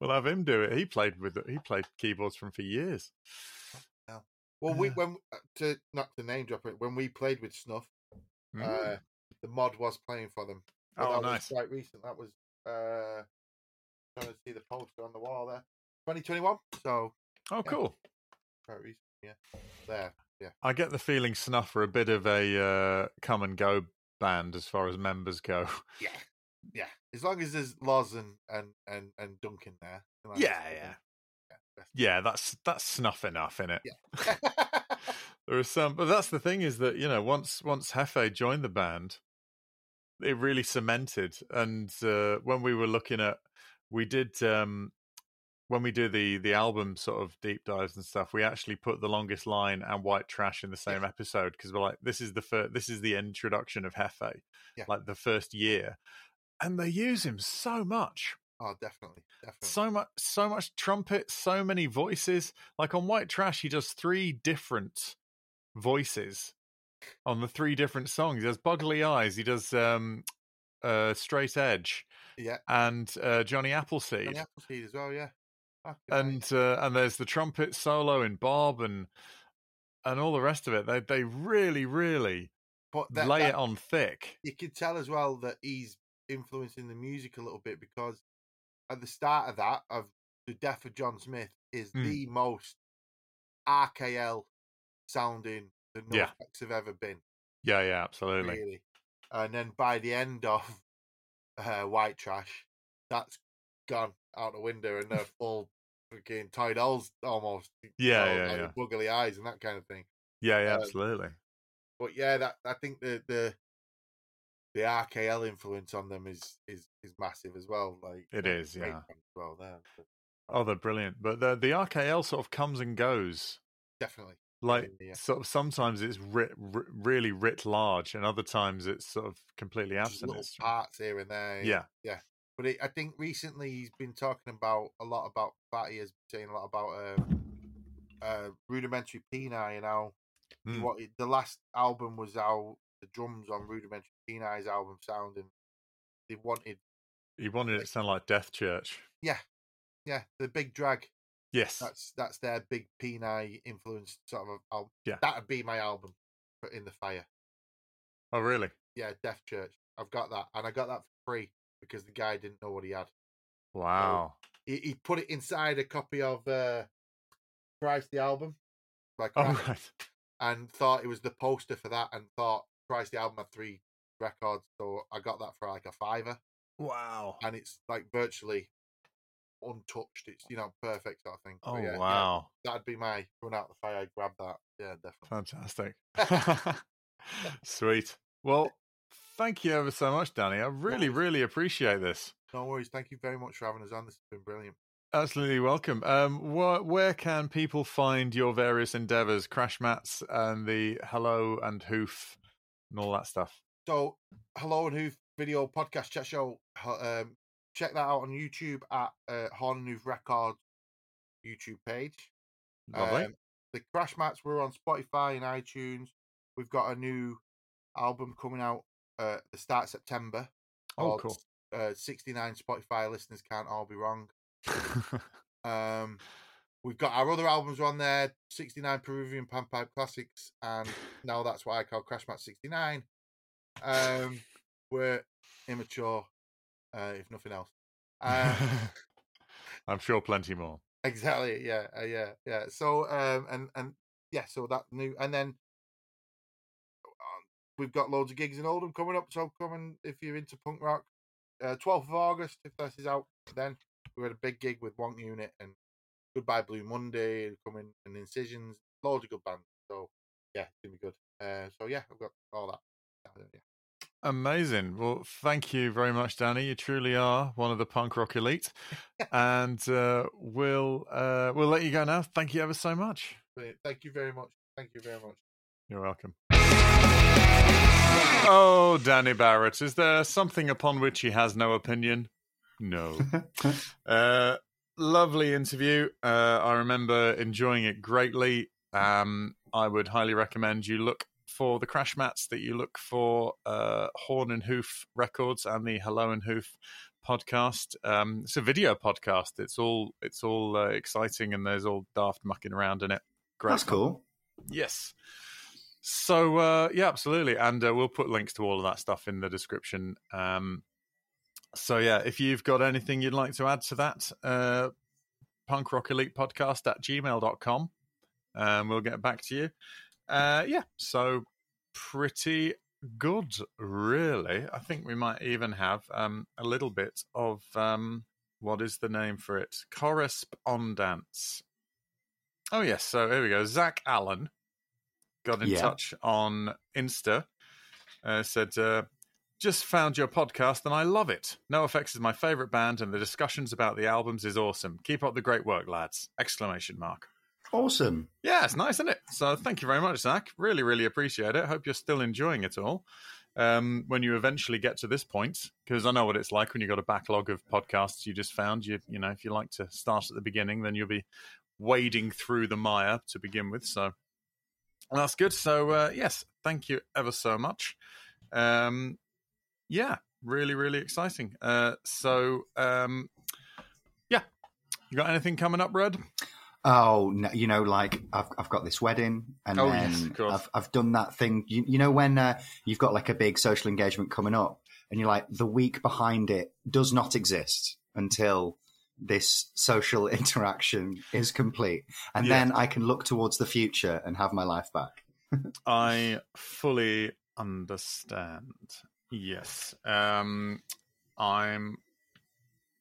[SPEAKER 1] we'll have him do it." He played with he played keyboards from for years.
[SPEAKER 3] well, we
[SPEAKER 1] Yeah.
[SPEAKER 3] when uh, to not to name drop it, when we played with Snuff,
[SPEAKER 1] Mm.
[SPEAKER 3] uh, the mod was playing for them. But
[SPEAKER 1] oh,
[SPEAKER 3] that
[SPEAKER 1] nice.
[SPEAKER 3] Was quite recent. That was trying to see the poster on the wall there, 2021. So
[SPEAKER 1] Oh,
[SPEAKER 3] yeah.
[SPEAKER 1] cool.
[SPEAKER 3] quite recent, yeah. There, yeah.
[SPEAKER 1] I get the feeling Snuff are a bit of a uh, come and go band as far as members go.
[SPEAKER 3] Yeah, yeah. As long as there's Loz and and and, and Duncan there. that's
[SPEAKER 1] Yeah, yeah.
[SPEAKER 3] yeah.
[SPEAKER 1] yeah, that's that's Snuff enough in it.
[SPEAKER 3] Yeah.
[SPEAKER 1] There are some, but that's the thing is that you know once once Hefe joined the band, it really cemented. And uh, when we were looking at, we did um, when we do the the album sort of deep dives and stuff. We actually put the longest line and White Trash in the same episode because we're like, this is the first, this is the introduction of Hefe,
[SPEAKER 3] Yeah.
[SPEAKER 1] like the first year, and they use him so much
[SPEAKER 3] oh, definitely, definitely.
[SPEAKER 1] so much so much trumpet so many voices like on white trash he does three different voices on the three different songs he does Buggley Eyes he does um uh straight edge
[SPEAKER 3] yeah.
[SPEAKER 1] and uh johnny appleseed
[SPEAKER 3] the Appleseed as well, yeah. Fucking
[SPEAKER 1] and uh, and there's the trumpet solo in bob and and all the rest of it they they really really
[SPEAKER 3] but that,
[SPEAKER 1] lay
[SPEAKER 3] that-
[SPEAKER 1] it on thick
[SPEAKER 3] you can tell as well that he's influencing the music a little bit because at the start of that of the death of John Smith is
[SPEAKER 1] Mm.
[SPEAKER 3] the most RKL sounding the
[SPEAKER 1] Yeah.
[SPEAKER 3] Have ever been.
[SPEAKER 1] yeah yeah absolutely
[SPEAKER 3] Really. And then by the end of uh, White Trash, that's gone out the window and they're full freaking Toy Dolls almost. you
[SPEAKER 1] Yeah,
[SPEAKER 3] know,
[SPEAKER 1] yeah,
[SPEAKER 3] like
[SPEAKER 1] yeah.
[SPEAKER 3] Buggley Eyes and that kind of thing.
[SPEAKER 1] yeah yeah
[SPEAKER 3] um,
[SPEAKER 1] absolutely
[SPEAKER 3] But yeah, that I think the the the RKL influence on them is is is massive as well. Like
[SPEAKER 1] It is, yeah.
[SPEAKER 3] well there. But
[SPEAKER 1] oh they're brilliant but the the rkl sort of comes and goes
[SPEAKER 3] definitely.
[SPEAKER 1] Like
[SPEAKER 3] yeah.
[SPEAKER 1] sort of sometimes it's writ, writ, really writ large and other times it's sort of completely absent
[SPEAKER 3] little parts here and there.
[SPEAKER 1] yeah yeah.
[SPEAKER 3] But it, I think recently he's been talking about a lot about Fatty has been saying a lot about um, uh, rudimentary Peni and how
[SPEAKER 1] Mm.
[SPEAKER 3] what it- the last album was how the drums on rudimentary Peni's album sound and they wanted
[SPEAKER 1] he wanted it to sound like death church
[SPEAKER 3] Yeah, yeah the big drag
[SPEAKER 1] yes
[SPEAKER 3] that's that's their big Peni influence sort of album.
[SPEAKER 1] Yeah.
[SPEAKER 3] that'd be my album for In the Fire.
[SPEAKER 1] oh really
[SPEAKER 3] Yeah, Death Church. I've got that, and I got that for free because the guy didn't know what he had.
[SPEAKER 1] wow
[SPEAKER 3] he, he, put it inside a copy of uh, Christ the album,
[SPEAKER 1] like oh, right.
[SPEAKER 3] and thought it was the poster for that, and thought Christ the album had three records, so I got that for like a fiver.
[SPEAKER 1] Wow!
[SPEAKER 3] And it's like virtually untouched. It's you know perfect I think.
[SPEAKER 1] Oh yeah, wow!
[SPEAKER 3] Yeah, that'd be my run out the fire. Grab that. Yeah,
[SPEAKER 1] definitely. Fantastic. Sweet. Well, thank you ever so much, Danny. I really, really appreciate this.
[SPEAKER 3] No worries. Thank you very much for having us on. This has been brilliant.
[SPEAKER 1] Absolutely welcome. Um, wh- where can people find your various endeavors, Crash Mats and the Hello and Hoof and all that stuff?
[SPEAKER 3] So, Hello and Hoof video podcast chat show. Um, check that out on YouTube at uh, Horn and Hoof Records YouTube page.
[SPEAKER 1] Lovely. Um,
[SPEAKER 3] the Crash Mats we're on Spotify and iTunes. We've got a new album coming out uh, the start of September.
[SPEAKER 1] Oh, cool.
[SPEAKER 3] Uh, 69 Spotify listeners can't all be wrong. um, we've got our other albums on there 69 Peruvian Panpipe Classics, and now that's what I call Crash Mat 69. Um, we're immature, uh, if nothing else. Uh,
[SPEAKER 1] I'm sure plenty more.
[SPEAKER 3] Exactly. Yeah. Uh, yeah. Yeah. So, um, and and yeah, so that new, and then um, we've got loads of gigs in Oldham coming up. So come and if you're into punk rock, uh, 12th of August, if this is out, then we had a big gig with Wonk Unit and Goodbye Blue Monday coming and Incisions, loads of good bands. So yeah, it's gonna be good. Uh, so yeah, I've got all that. Yeah.
[SPEAKER 1] Amazing. Well, thank you very much, Danny. You truly are one of the punk rock elite, and uh, we'll uh, we'll let you go now. Thank you ever so much.
[SPEAKER 3] Thank you very much. Thank you very much.
[SPEAKER 1] You're welcome. Oh, Danny Barrett, is there something upon which he has no opinion? No. uh, lovely interview. Uh, I remember enjoying it greatly. Um, I would highly recommend you look for the crash mats that you look for uh, Horn and Hoof Records and the Hello and Hoof podcast. Um, it's a video podcast. It's all it's all uh, exciting and there's all daft mucking around in it.
[SPEAKER 2] Great. That's cool.
[SPEAKER 1] Yes. So uh, yeah, absolutely, and uh, we'll put links to all of that stuff in the description. Um, so yeah, if you've got anything you'd like to add to that, uh, punk rock elite podcast at gmail.com. Um, we'll get back to you. Uh, yeah, so pretty good, really. I think we might even have um, a little bit of um, what is the name for it? Correspondence. Oh, yes. So here we go. Zach Allen got in yeah. touch on Insta. Uh, said, uh, just found your podcast and I love it. NOFX is my favorite band, and the discussions about the albums is awesome. Keep up the great work, lads! Exclamation mark.
[SPEAKER 2] Awesome.
[SPEAKER 1] Yeah, it's nice, isn't it? So thank you very much, Zach. Really, really appreciate it. Hope you're still enjoying it all. Um, when you eventually get to this point, because I know what it's like when you've got a backlog of podcasts you just found. You, you know, if you like to start at the beginning, then you'll be wading through the mire to begin with. So that's good. So uh, yes, thank you ever so much. Um, yeah, really, really exciting. Uh, so um, yeah, you got anything coming up, Red?
[SPEAKER 2] Oh, no, you know, like I've I've got this wedding, and oh, then yes, I've I've done that thing. You, you know when uh, you've got like a big social engagement coming up, and you're like the week behind it does not exist until this social interaction is complete, and yeah. then I can look towards the future and have my life back.
[SPEAKER 1] I fully understand. Yes, um, I'm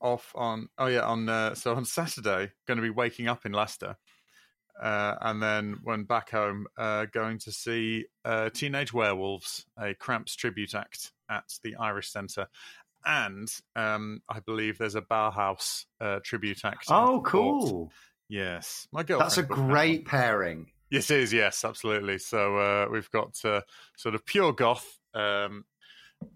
[SPEAKER 1] off on. Oh yeah, on uh, so on Saturday, going to be waking up in Leicester, uh, and then when back home, uh, going to see uh, Teenage Werewolves, a Cramps tribute act at the Irish Centre, and um, I believe there's a Bauhaus uh, tribute act.
[SPEAKER 2] Oh, cool!
[SPEAKER 1] Yes, my girlfriend.
[SPEAKER 2] That's a great pairing.
[SPEAKER 1] Yes, it is. Yes, absolutely. So uh, we've got uh, sort of pure goth um,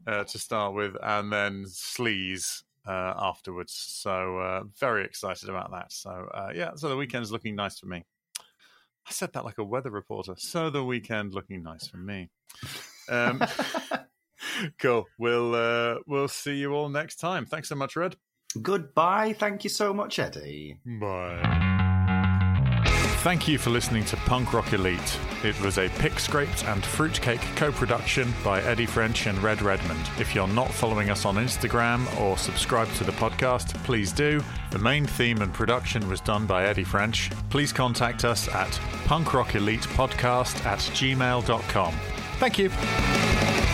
[SPEAKER 1] uh, to start with, and then sleaze uh, afterwards. So uh, very excited about that. So uh, yeah, so the weekend's looking nice for me. I said that like a weather reporter. So the weekend looking nice for me. Um, cool. We'll uh, we'll see you all next time. Thanks so much, Red.
[SPEAKER 2] Goodbye. Thank you so much, Eddie.
[SPEAKER 1] Bye. Thank you for listening to Punk Rock Elite. It was a Pick Scraped and Fruitcake co production by Eddie French and Red Redmond. If you're not following us on Instagram or subscribe to the podcast, please do. The main theme and production was done by Eddie French. Please contact us at punkrockelitepodcast at gmail.com. Thank you.